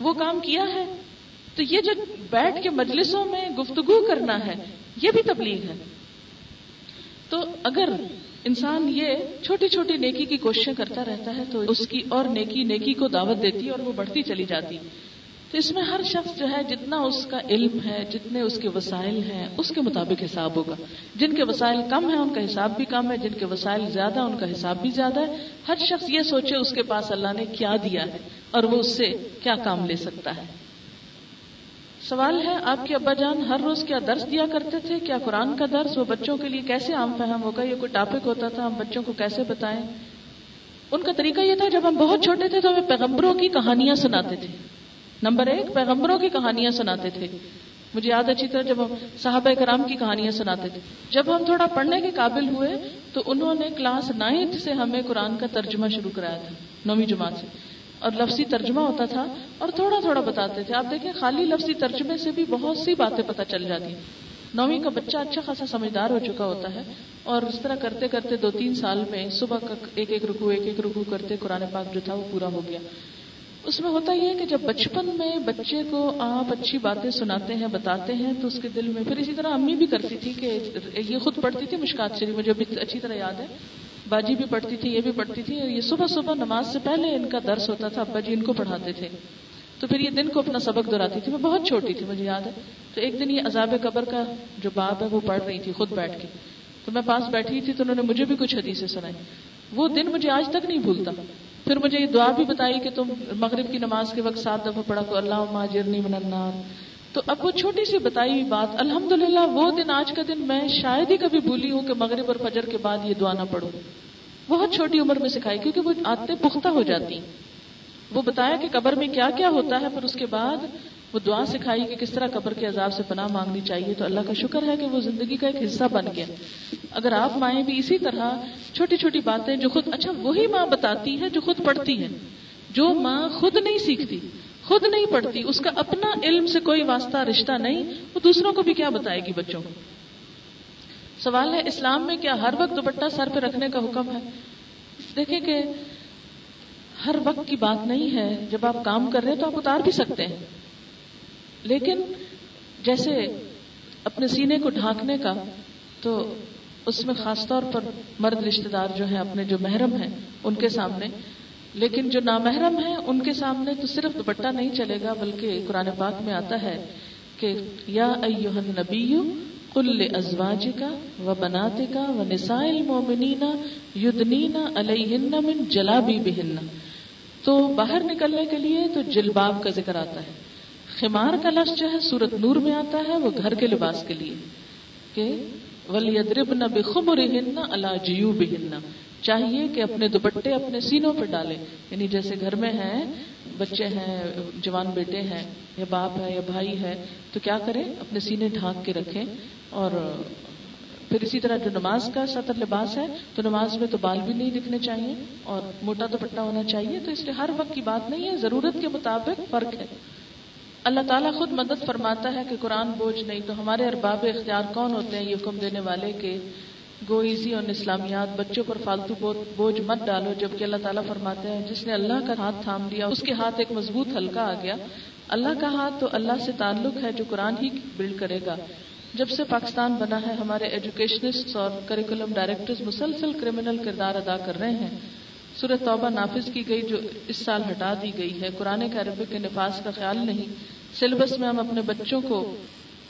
وہ کام کیا ہے؟ تو یہ جو بیٹھ کے مجلسوں میں گفتگو کرنا ہے، یہ بھی تبلیغ ہے۔ تو اگر انسان یہ چھوٹی چھوٹی نیکی کی کوششیں کرتا رہتا ہے تو اس کی اور نیکی نیکی کو دعوت دیتی ہے اور وہ بڑھتی چلی جاتی۔ تو اس میں ہر شخص جو ہے جتنا اس کا علم ہے، جتنے اس کے وسائل ہیں، اس کے مطابق حساب ہوگا۔ جن کے وسائل کم ہیں، ان کا حساب بھی کم ہے۔ جن کے وسائل زیادہ ان کا حساب بھی زیادہ ہے۔ ہر شخص یہ سوچے اس کے پاس اللہ نے کیا دیا ہے اور وہ اس سے کیا کام لے سکتا ہے۔ سوال ہے، آپ کے ابا جان ہر روز کیا درس دیا کرتے تھے؟ کیا قرآن کا درس؟ وہ بچوں کے لیے کیسے عام فہم ہوگا؟ یہ کوئی ٹاپک ہوتا تھا، ہم بچوں کو کیسے بتائیں؟ ان کا طریقہ یہ تھا، جب ہم بہت چھوٹے تھے تو ہمیں پیغمبروں کی کہانیاں سناتے تھے۔ نمبر ایک پیغمبروں کی کہانیاں سناتے تھے۔ مجھے یاد اچھی طرح جب ہم صحابہ کرام کی کہانیاں سناتے تھے۔ جب ہم تھوڑا پڑھنے کے قابل ہوئے، تو انہوں نے کلاس نائنتھ سے ہمیں قرآن کا ترجمہ شروع کرایا تھا، نویں جماعت سے۔ اور لفظی ترجمہ ہوتا تھا اور تھوڑا تھوڑا بتاتے تھے۔ آپ دیکھیں، خالی لفظی ترجمے سے بھی بہت سی باتیں پتہ چل جاتی نویں کا بچہ اچھا خاصا سمجھدار ہو چکا ہوتا ہے اور اس طرح کرتے کرتے دو تین سال میں صبح کا ایک ایک رکو ایک ایک رکو کرتے قرآن پاک جو تھا وہ پورا ہو گیا۔ اس میں ہوتا یہ ہے کہ جب بچپن میں بچے کو آپ اچھی باتیں سناتے ہیں، بتاتے ہیں، تو اس کے دل میں پھر اسی طرح امی بھی کرتی تھی کہ یہ خود پڑھتی تھی مشکات شریف مجھے اچھی طرح یاد ہے۔ باجی بھی پڑھتی تھی، یہ بھی پڑھتی تھی۔ یہ صبح صبح نماز سے پہلے ان کا درس ہوتا تھا، ابا جی ان کو پڑھاتے تھے۔ تو پھر یہ دن کو اپنا سبق دہراتی تھی۔ میں بہت چھوٹی تھی، مجھے یاد ہے۔ تو ایک دن یہ عذاب قبر کا جو باب ہے، وہ پڑھ رہی تھی خود بیٹھ کے۔ تو میں پاس بیٹھی تھی تو انہوں نے مجھے بھی کچھ حدیثیں سنائی۔ وہ دن مجھے آج تک نہیں بھولتا۔ پھر مجھے یہ دعا بھی بتائی کہ تم مغرب کی نماز کے وقت سات دفعہ پڑھا تو اللہ ماجرنی من النار۔ تو اب وہ چھوٹی سی بتائی ہوئی بات الحمد وہ دن، آج کا دن میں شاید ہی کبھی بھولی ہوں کہ مغرب اور فجر کے بعد یہ دعا نہ پڑھوں۔ بہت چھوٹی عمر میں سکھائی، کیونکہ وہ آتے پختہ ہو جاتی وہ بتایا کہ قبر میں کیا کیا ہوتا ہے، پھر اس کے بعد وہ دعا سکھائی کہ کس طرح قبر کے عذاب سے پناہ مانگنی چاہیے۔ تو اللہ کا شکر ہے کہ وہ زندگی کا ایک حصہ بن گیا۔ اگر آپ مائیں بھی اسی طرح چھوٹی چھوٹی باتیں جو خود اچھا وہی ماں بتاتی ہے جو خود پڑھتی ہے جو ماں خود نہیں سیکھتی، خود نہیں پڑھتی، اس کا اپنا علم سے کوئی واسطہ، رشتہ نہیں، وہ دوسروں کو بھی کیا بتائے گی بچوں کو؟ سوال ہے، اسلام میں کیا ہر وقت دوپٹہ سر پہ رکھنے کا حکم ہے؟ دیکھیں کہ ہر وقت کی بات نہیں ہے، جب آپ کام کر رہے ہیں تو آپ اتار بھی سکتے ہیں۔ لیکن جیسے اپنے سینے کو ڈھانکنے کا، تو اس میں خاص طور پر مرد رشتے دار جو ہیں، اپنے جو محرم ہیں، ان کے سامنے۔ لیکن جو نامحرم ہیں، ان کے سامنے تو صرف دوپٹہ نہیں چلے گا، بلکہ قرآن پاک میں آتا ہے کہ یا ایوہ النبی قل ازواج کا و بناتے کا و نسائل مومنینا یدنینا علیہن من جلابی بہن تو باہر نکلنے کے لیے تو جلباب کا ذکر آتا ہے۔ خمار کا لفظ جو ہے سورت نور میں آتا ہے، وہ گھر کے لباس کے لیے۔ کہ ولیدربن بخمرہن علی جیوبہن چاہیے کہ اپنے دوپٹے اپنے سینوں پہ ڈالیں یعنی جیسے گھر میں ہیں، بچے ہیں، جوان بیٹے ہیں، یا باپ ہے، یا بھائی ہے، تو کیا کریں؟ اپنے سینے ڈھانک کے رکھیں۔ اور پھر اسی طرح جو نماز کا سطر لباس ہے، تو نماز میں تو بال بھی نہیں دکھنے چاہیے، اور موٹا دوپٹا ہونا چاہیے، تو اس لیے ہر وقت کی بات نہیں ہے، ضرورت کے مطابق فرق ہے۔ اللہ تعالیٰ خود مدد فرماتا ہے کہ قرآن بوجھ نہیں تو ہمارے ارباب اختیار کون ہوتے ہیں یہ حکم دینے والے کے گوئیزی اور اسلامیات بچوں پر فالتو بوجھ مت ڈالو، جبکہ اللہ تعالیٰ فرماتے ہیں جس نے اللہ کا ہاتھ تھام لیا، اس کے ہاتھ ایک مضبوط ہلکا آ گیا۔ اللہ کا ہاتھ تو اللہ سے تعلق ہے جو قرآن ہی بلڈ کرے گا۔ جب سے پاکستان بنا ہے، ہمارے ایجوکیشنسٹ اور کریکولم ڈائریکٹرز مسلسل کرمنل کردار ادا کر رہے ہیں۔ صورت توبہ نافذ کی گئی جو اس سال ہٹا دی گئی ہے۔ قرآن کے عربی کے نفاذ کا خیال نہیں۔ سلیبس میں ہم اپنے بچوں کو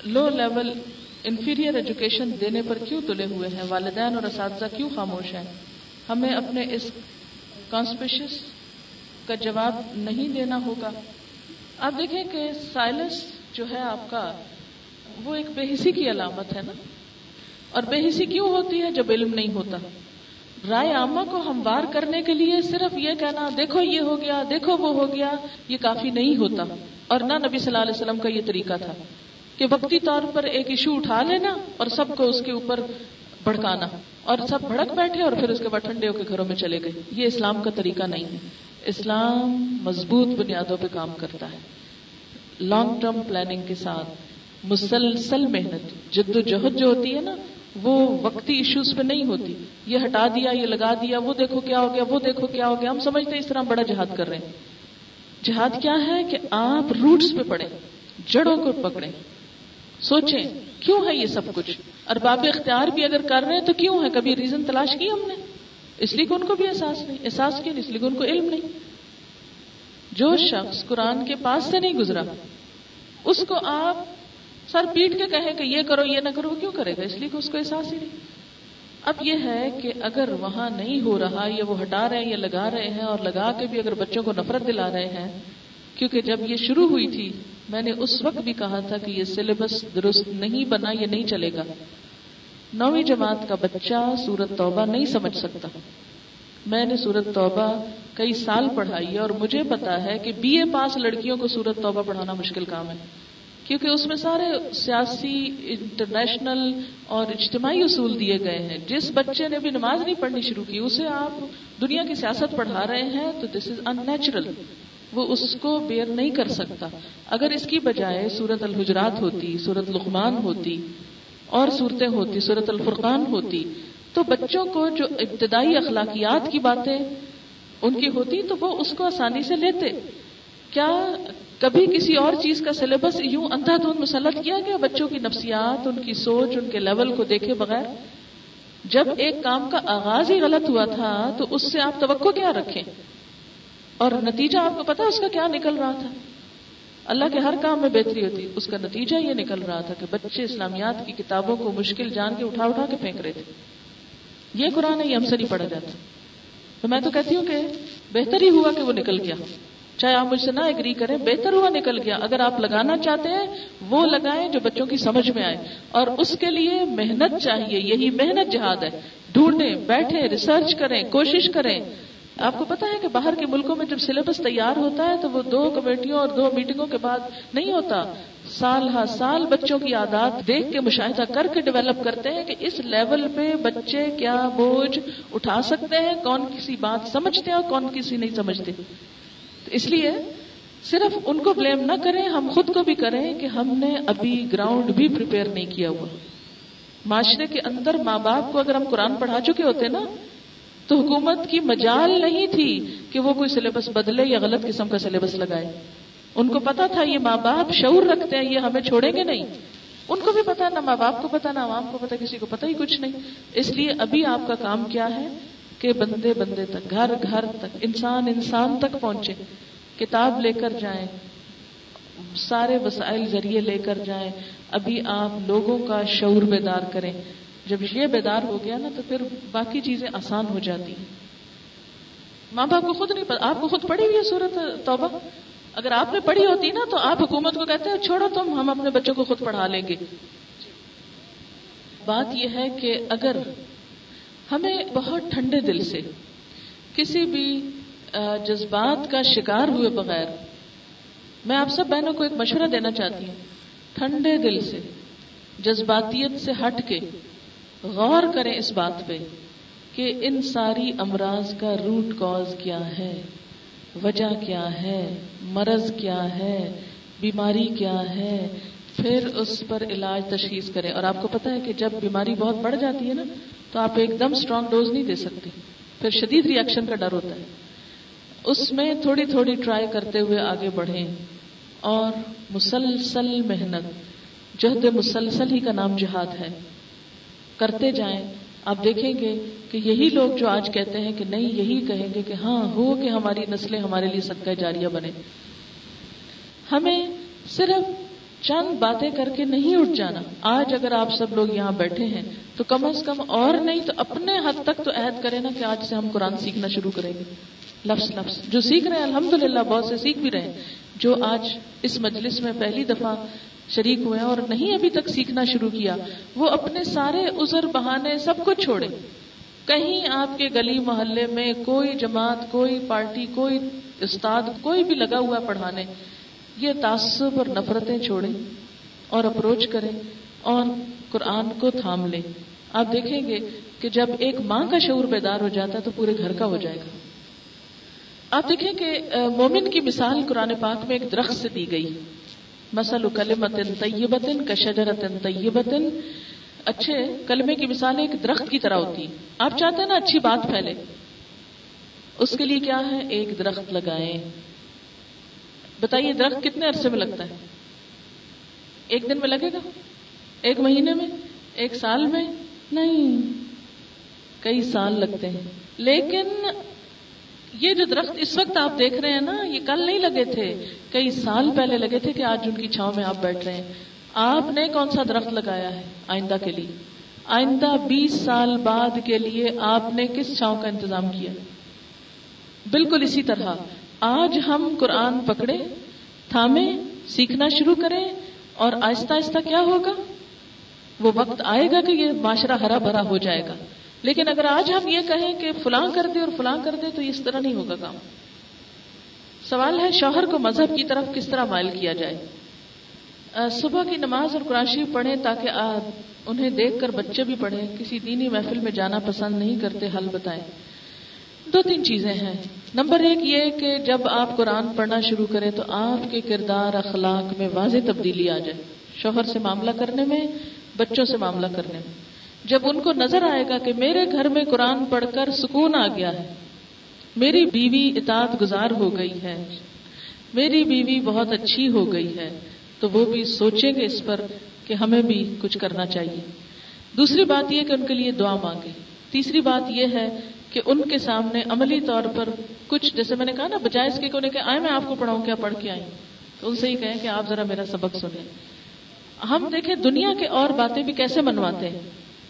لو لیول انفیریئر ایجوکیشن دینے پر کیوں تلے ہوئے ہیں؟ والدین اور اساتذہ کیوں خاموش ہیں؟ ہمیں اپنے اس کانسپیشس کا جواب نہیں دینا ہوگا۔ آپ دیکھیں کہ سائلس جو ہے آپ کا، وہ ایک بے حسی کی علامت ہے نا۔ اور بے حسی کیوں ہوتی ہے جب علم نہیں ہوتا؟ رائے عامہ کو ہموار کرنے کے لیے صرف یہ کہنا، دیکھو یہ ہو گیا، دیکھو وہ ہو گیا، یہ کافی نہیں ہوتا۔ اور نہ نبی صلی اللہ علیہ وسلم کا یہ طریقہ تھا کہ وقتی طور پر ایک ایشو اٹھا لینا اور سب کو اس کے اوپر بھڑکانا۔ اور سب بھڑک بیٹھے اور پھر اس کے بعد ٹھنڈے ہو کے گھروں میں چلے گئے۔ یہ اسلام کا طریقہ نہیں ہے۔ اسلام مضبوط بنیادوں پہ کام کرتا ہے۔ لانگ ٹرم پلاننگ کے ساتھ مسلسل محنت، جد و جہد جو ہوتی ہے نا وہ وقتی ایشوز پہ نہیں ہوتی۔ یہ ہٹا دیا، یہ لگا دیا، وہ دیکھو کیا ہو گیا، وہ دیکھو کیا ہو گیا۔ ہم سمجھتے ہیں اس طرح بڑا جہاد کر رہے ہیں۔ جہاد کیا ہے کہ آپ روٹس پہ پڑے، جڑوں کو پکڑے۔ سوچیں، کیوں ہے یہ سب کچھ؟ اور باب اختیار بھی اگر کر رہے ہیں تو کیوں ہے؟ کبھی ریزن تلاش کی ہم نے؟ اس لیے کہ ان کو بھی احساس نہیں، احساس کیا اس لیے کہ ان کو علم نہیں۔ جو شخص قرآن کے پاس سے نہیں گزرا، اس کو آپ سر پیٹ کے کہیں کہ یہ کرو، یہ نہ کرو کیوں کرے گا؟ اس لیے کہ اس کو احساس ہی نہیں۔ اب یہ ہے کہ اگر وہاں نہیں ہو رہا، یا وہ ہٹا رہے ہیں یا لگا رہے ہیں، اور لگا کے بھی اگر بچوں کو نفرت دلا رہے ہیں، کیونکہ جب یہ شروع ہوئی تھی، میں نے اس وقت بھی کہا تھا کہ یہ سلیبس درست نہیں بنا، یہ نہیں چلے گا۔ نویں جماعت کا بچہ سورت توبہ نہیں سمجھ سکتا۔ میں نے سورت توبہ کئی سال پڑھائی ہے اور مجھے پتا ہے کہ بی اے پاس لڑکیوں کو سورت توبہ پڑھانا مشکل کام ہے۔ کیونکہ اس میں سارے سیاسی انٹرنیشنل اور اجتماعی اصول دیے گئے ہیں۔ جس بچے نے بھی نماز نہیں پڑھنی شروع کی، اسے آپ دنیا کی سیاست پڑھا رہے ہیں تو دس از ان نیچرل وہ اس کو بیئر نہیں کر سکتا۔ اگر اس کی بجائے سورت الحجرات ہوتی، سورت لقمان ہوتی، اور صورتیں ہوتی، سورت الفرقان ہوتی، تو بچوں کو جو ابتدائی اخلاقیات کی باتیں ان کی ہوتی تو وہ اس کو آسانی سے لیتے۔ کیا کبھی کسی اور چیز کا سلیبس یوں اندھا دھند مسلط کیا گیا بچوں کی نفسیات، ان کی سوچ، ان کے لیول کو دیکھے بغیر؟ جب ایک کام کا آغاز ہی غلط ہوا تھا، تو اس سے آپ توقع کیا رکھیں؟ اور نتیجہ آپ کو پتا اس کا کیا نکل رہا تھا؟ اللہ کے ہر کام میں بہتری ہوتی۔ اس کا نتیجہ یہ نکل رہا تھا کہ بچے اسلامیات کی کتابوں کو مشکل جان کے اٹھا اٹھا کے پھینک رہے تھے۔ یہ قرآن ہے یہ ہم سے نہیں پڑھا جاتا۔ تو میں تو کہتی ہوں کہ بہتر ہی ہوا کہ وہ نکل گیا۔ چاہے آپ مجھ سے نہ اگری کریں، بہتر ہوا نکل گیا۔ اگر آپ لگانا چاہتے ہیں، وہ لگائیں جو بچوں کی سمجھ میں آئے۔ اور اس کے لیے محنت چاہیے، یہی محنت جہاد ہے۔ ڈھونڈیں بیٹھے ریسرچ کریں، کوشش کریں۔ آپ کو پتا ہے کہ باہر کے ملکوں میں جب سلیبس تیار ہوتا ہے، تو وہ دو کمیٹیوں اور دو میٹنگوں کے بعد نہیں ہوتا۔ سال ہر سال بچوں کی عادات دیکھ کے مشاہدہ کر کے ڈیولپ کرتے ہیں کہ اس لیول پہ بچے کیا بوجھ اٹھا سکتے ہیں، کون کسی بات سمجھتے ہیں اور کون کسی نہیں سمجھتے۔ اس لیے صرف ان کو بلیم نہ کریں، ہم خود کو بھی کریں کہ ہم نے ابھی گراؤنڈ بھی پریپیئر نہیں کیا ہوا۔ معاشرے کے اندر ماں باپ کو اگر ہم قرآن پڑھا چکے ہوتے نا، تو حکومت کی مجال نہیں تھی کہ وہ کوئی سلیبس بدلے یا غلط قسم کا سلیبس لگائے۔ ان کو پتا تھا یہ ماں باپ شعور رکھتے ہیں، یہ ہمیں چھوڑیں گے نہیں۔ ان کو بھی پتا، نہ ماں باپ کو پتا، نہ عوام کو پتا، کسی کو پتا ہی کچھ نہیں۔ اس لیے ابھی آپ کا کام کیا ہے؟ کہ بندے بندے تک، گھر گھر تک، انسان انسان تک پہنچے، کتاب لے کر جائیں، سارے وسائل ذریعے لے کر جائیں۔ ابھی آپ لوگوں کا شعور بیدار کریں۔ جب یہ بیدار ہو گیا نا، تو پھر باقی چیزیں آسان ہو جاتی ہیں۔ ماں باپ کو خود نہیں پتا، آپ کو خود پڑھی ہوئی ہے صورت توبہ؟ اگر آپ نے پڑھی ہوتی نا، تو آپ حکومت کو کہتے ہیں، چھوڑو تم، ہم اپنے بچوں کو خود پڑھا لیں گے۔ بات یہ ہے کہ اگر ہمیں بہت ٹھنڈے دل سے، کسی بھی جذبات کا شکار ہوئے بغیر، میں آپ سب بہنوں کو ایک مشورہ دینا چاہتی ہوں، ٹھنڈے دل سے، جذباتیت سے ہٹ کے غور کریں اس بات پہ کہ ان ساری امراض کا روٹ کاز کیا ہے، وجہ کیا ہے، مرض کیا ہے، بیماری کیا ہے پھر اس پر علاج تشخیص کریں۔ اور آپ کو پتا ہے کہ جب بیماری بہت بڑھ جاتی ہے نا، تو آپ ایک دم اسٹرانگ ڈوز نہیں دے سکتے۔ پھر شدید ریئیکشن کا ڈر ہوتا ہے۔ اس میں تھوڑی تھوڑی ٹرائی کرتے ہوئے آگے بڑھیں۔ اور مسلسل محنت۔ جہد مسلسل ہی کا نام جہاد ہے۔ کرتے جائیں۔ آپ دیکھیں گے کہ یہی لوگ جو آج کہتے ہیں کہ نہیں، یہی کہیں گے کہ ہاں ہو کہ ہماری نسلیں ہمارے لیے صدقہ جاریہ بنے ہمیں صرف چند باتیں کر کے نہیں اٹھ جانا۔ آج اگر آپ سب لوگ یہاں بیٹھے ہیں، تو کم از کم اور نہیں تو اپنے حد تک تو عہد کریں نا کہ آج سے ہم قرآن سیکھنا شروع کریں گے۔ لفظ لفظ۔ جو سیکھ رہے ہیں الحمد للہ بہت سے سیکھ بھی رہے ہیں۔ جو آج اس مجلس میں پہلی دفعہ شریک ہوئے ہیں اور نہیں ابھی تک سیکھنا شروع کیا، وہ اپنے سارے ازر بہانے سب کو چھوڑے کہیں آپ کے گلی محلے میں کوئی جماعت، کوئی پارٹی، کوئی استاد، کوئی بھی لگا ہوا پڑھانے یہ تعصب اور نفرتیں چھوڑیں اور اپروچ کریں اور قرآن کو تھام لیں۔ آپ دیکھیں گے کہ جب ایک ماں کا شعور بیدار ہو جاتا ہے تو پورے گھر کا ہو جائے گا۔ آپ دیکھیں کہ مومن کی مثال قرآن پاک میں ایک درخت سے دی گئی۔ مسل کلمت طیبت کشجرت طیبت اچھے کلمے کی مثال ایک درخت کی طرح ہوتی۔ آپ چاہتے ہیں نا اچھی بات پھیلے۔ اس کے لیے کیا ہے؟ ایک درخت لگائیں۔ بتائیے درخت کتنے عرصے میں لگتا ہے؟ ایک دن میں لگے گا؟ ایک مہینے میں؟ ایک سال میں؟ نہیں، کئی سال لگتے ہیں۔ لیکن یہ جو درخت اس وقت آپ دیکھ رہے ہیں نا، یہ کل نہیں لگے تھے، کئی سال پہلے لگے تھے کہ آج ان کی چھاؤں میں آپ بیٹھ رہے ہیں۔ آپ نے کون سا درخت لگایا ہے آئندہ کے لیے؟ آئندہ بیس سال بعد کے لیے آپ نے کس چھاؤں کا انتظام کیا؟ بالکل اسی طرح۔ آج ہم قرآن پکڑے تھامے سیکھنا شروع کریں اور آہستہ آہستہ کیا ہوگا؟ وہ وقت آئے گا کہ یہ معاشرہ ہرا بھرا ہو جائے گا۔ لیکن اگر آج ہم یہ کہیں کہ فلاں کر دے اور فلاں کر دے تو اس طرح نہیں ہوگا کام۔ سوال ہے شوہر کو مذہب کی طرف کس طرح مائل کیا جائے؟ صبح کی نماز اور قرآشی پڑھیں تاکہ انہیں دیکھ کر بچے بھی پڑھیں۔ کسی دینی محفل میں جانا پسند نہیں کرتے، حل بتائیں۔ دو تین چیزیں ہیں۔ نمبر ایک یہ کہ جب آپ قرآن پڑھنا شروع کریں تو آپ کے کردار اخلاق میں واضح تبدیلی آ جائے۔ شوہر سے معاملہ کرنے میں، بچوں سے معاملہ کرنے میں۔ جب ان کو نظر آئے گا کہ میرے گھر میں قرآن پڑھ کر سکون آ گیا ہے، میری بیوی اطاعت گزار ہو گئی ہے، میری بیوی بہت اچھی ہو گئی ہے، تو وہ بھی سوچیں گے اس پر کہ ہمیں بھی کچھ کرنا چاہیے۔ دوسری بات یہ کہ ان کے لیے دعا مانگے تیسری بات یہ ہے کہ ان کے سامنے عملی طور پر کچھ، جیسے میں نے کہا نا، بجائے اس کے کونے کہ آئے میں آپ کو پڑھاؤں کیا، پڑھ کے آئی تو ان سے ہی کہیں کہ آپ ذرا میرا سبق سنیں۔ ہم دیکھیں دنیا کے اور باتیں بھی کیسے منواتے ہیں۔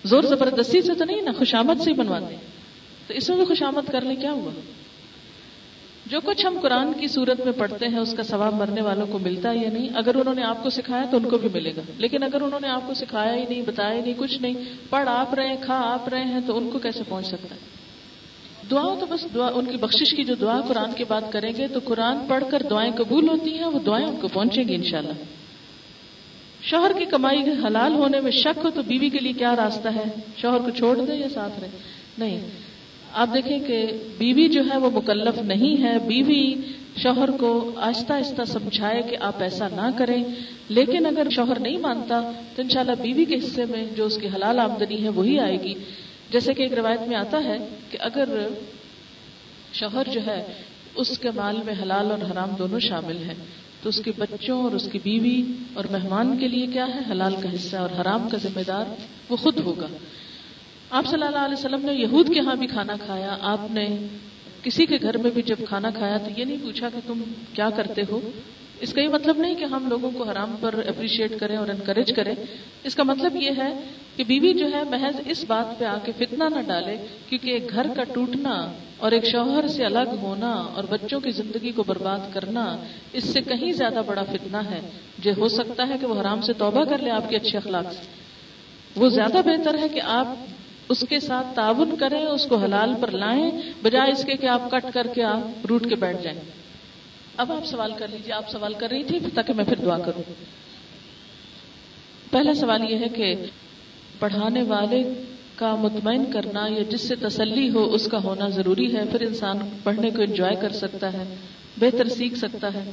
زور زبردستی سے تو نہیں نا، خوشامد سے ہی بنواتے تو اس میں بھی خوشامد کر لیں، کیا ہوا؟ جو کچھ ہم قرآن کی صورت میں پڑھتے ہیں، اس کا ثواب مرنے والوں کو ملتا ہے یا نہیں؟ اگر انہوں نے آپ کو سکھایا تو ان کو بھی ملے گا۔ لیکن اگر انہوں نے آپ کو سکھایا ہی نہیں، بتایا ہی نہیں، کچھ نہیں، پڑھ آپ رہے ہیں، کھا آپ رہے ہیں، تو ان کو کیسے پہنچ سکتا ہے؟ دعا تو بس دعا، ان کی بخشش کی جو دعا قرآن کی بات کریں گے تو قرآن پڑھ کر دعائیں قبول ہوتی ہیں، وہ دعائیں ان کو پہنچیں گی انشاءاللہ۔ شوہر کی کمائی حلال ہونے میں شک ہو تو بیوی کے لیے کیا راستہ ہے؟ شوہر کو چھوڑ دے یا ساتھ رہے نہیں۔ آپ دیکھیں کہ بیوی جو ہے وہ مکلف نہیں ہے۔ بیوی شوہر کو آہستہ آہستہ سمجھائے کہ آپ ایسا نہ کریں۔ لیکن اگر شوہر نہیں مانتا تو انشاءاللہ بیوی کے حصے میں جو اس کی حلال آمدنی ہے وہی آئے گی۔ جیسے کہ ایک روایت میں آتا ہے کہ اگر شوہر جو ہے، اس کے مال میں حلال اور حرام دونوں شامل ہیں، تو اس کے بچوں اور اس کی بیوی اور مہمان کے لیے کیا ہے؟ حلال کا حصہ اور حرام کا ذمہ دار وہ خود ہوگا۔ آپ صلی اللہ علیہ وسلم نے یہود کے ہاں بھی کھانا کھایا۔ آپ نے کسی کے گھر میں بھی جب کھانا کھایا تو یہ نہیں پوچھا کہ تم کیا کرتے ہو؟ اس کا یہ مطلب نہیں کہ ہم لوگوں کو حرام پر اپریشیٹ کریں اور انکریج کریں۔ اس کا مطلب یہ ہے کہ بیوی جو ہے محض اس بات پہ آ کے فتنا نہ ڈالے کیونکہ ایک گھر کا ٹوٹنا اور ایک شوہر سے الگ ہونا اور بچوں کی زندگی کو برباد کرنا، اس سے کہیں زیادہ بڑا فتنا ہے۔ جو ہو سکتا ہے کہ وہ حرام سے توبہ کر لے آپ کے اچھے اخلاق سے۔ وہ زیادہ بہتر ہے کہ آپ اس کے ساتھ تعاون کریں، اس کو حلال پر لائیں، بجائے اس کے کہ آپ کٹ کر کے آپ روٹ کے بیٹھ جائیں۔ اب آپ سوال کر لیجیے آپ سوال کر رہی تھی تاکہ میں پھر دعا کروں۔ پہلا سوال یہ ہے کہ پڑھانے والے کا مطمئن کرنا یا جس سے تسلی ہو اس کا ہونا ضروری ہے، پھر انسان پڑھنے کو انجوائے کر سکتا ہے، بہتر سیکھ سکتا ہے۔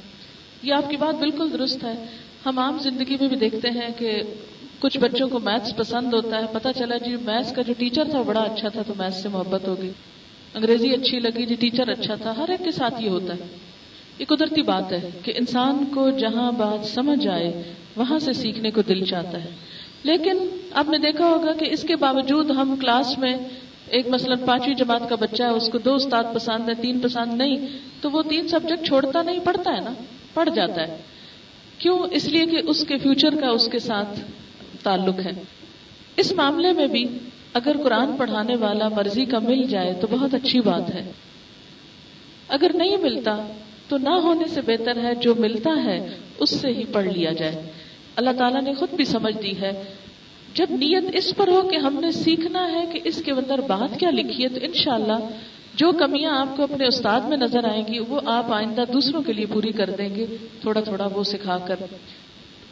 یہ آپ کی بات بالکل درست ہے۔ ہم عام زندگی میں بھی دیکھتے ہیں کہ کچھ بچوں کو میتھس پسند ہوتا ہے پتا چلا جی میتھس کا جو ٹیچر تھا بڑا اچھا تھا تو میتھس سے محبت ہوگی۔ انگریزی اچھی لگی جی ٹیچر اچھا تھا، ہر ایک کے ساتھ یہ ہوتا ہے۔ یہ قدرتی بات ہے کہ انسان کو جہاں بات سمجھ آئے، وہاں سے سیکھنے کو دل چاہتا ہے۔ لیکن آپ نے دیکھا ہوگا کہ اس کے باوجود ہم کلاس میں ایک مثلا پانچویں جماعت کا بچہ ہے، اس کو دو استاد پسند ہے تین پسند نہیں، تو وہ تین سبجیکٹ چھوڑتا نہیں، پڑھتا ہے نا، پڑھ جاتا ہے۔ کیوں؟ اس لیے کہ اس کے فیوچر کا اس کے ساتھ تعلق ہے۔ اس معاملے میں بھی اگر قرآن پڑھانے والا مرضی کا مل جائے تو بہت اچھی بات ہے۔ اگر نہیں ملتا تو نہ ہونے سے بہتر ہے جو ملتا ہے اس سے ہی پڑھ لیا جائے۔ اللہ تعالیٰ نے خود بھی سمجھ دی ہے۔ جب نیت اس پر ہو کہ ہم نے سیکھنا ہے کہ اس کے اندر بات کیا لکھی ہے، تو انشاءاللہ جو کمیاں آپ کو اپنے استاد میں نظر آئیں گی، وہ آپ آئندہ دوسروں کے لیے پوری کر دیں گے۔ تھوڑا تھوڑا وہ سکھا کر۔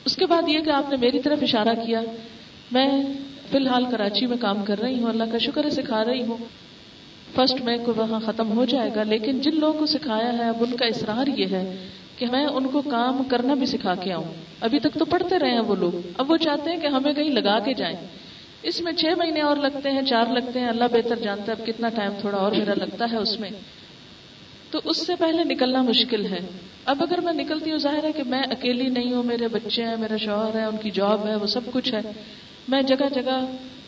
اس کے بعد یہ کہ آپ نے میری طرف اشارہ کیا، میں فی الحال کراچی میں کام کر رہی ہوں، اللہ کا شکر ہے، سکھا رہی ہوں۔ فرسٹ مئی کو وہاں ختم ہو جائے گا، لیکن جن لوگوں کو سکھایا ہے، اب ان کا اصرار یہ ہے کہ میں ان کو کام کرنا بھی سکھا کے آؤں۔ ابھی تک تو پڑھتے رہے ہیں وہ لوگ۔ اب وہ چاہتے ہیں کہ ہمیں کہیں لگا کے جائیں۔ اس میں چھ مہینے اور لگتے ہیں، چار لگتے ہیں۔ اللہ بہتر جانتا ہے اب کتنا ٹائم تھوڑا اور میرا لگتا ہے اس میں۔ تو اس سے پہلے نکلنا مشکل ہے۔ اب اگر میں نکلتی ہوں، ظاہر ہے کہ میں اکیلی نہیں ہوں، میرے بچے ہیں، میرا شوہر ہے، ان کی جاب ہے، وہ سب کچھ ہے۔ میں جگہ جگہ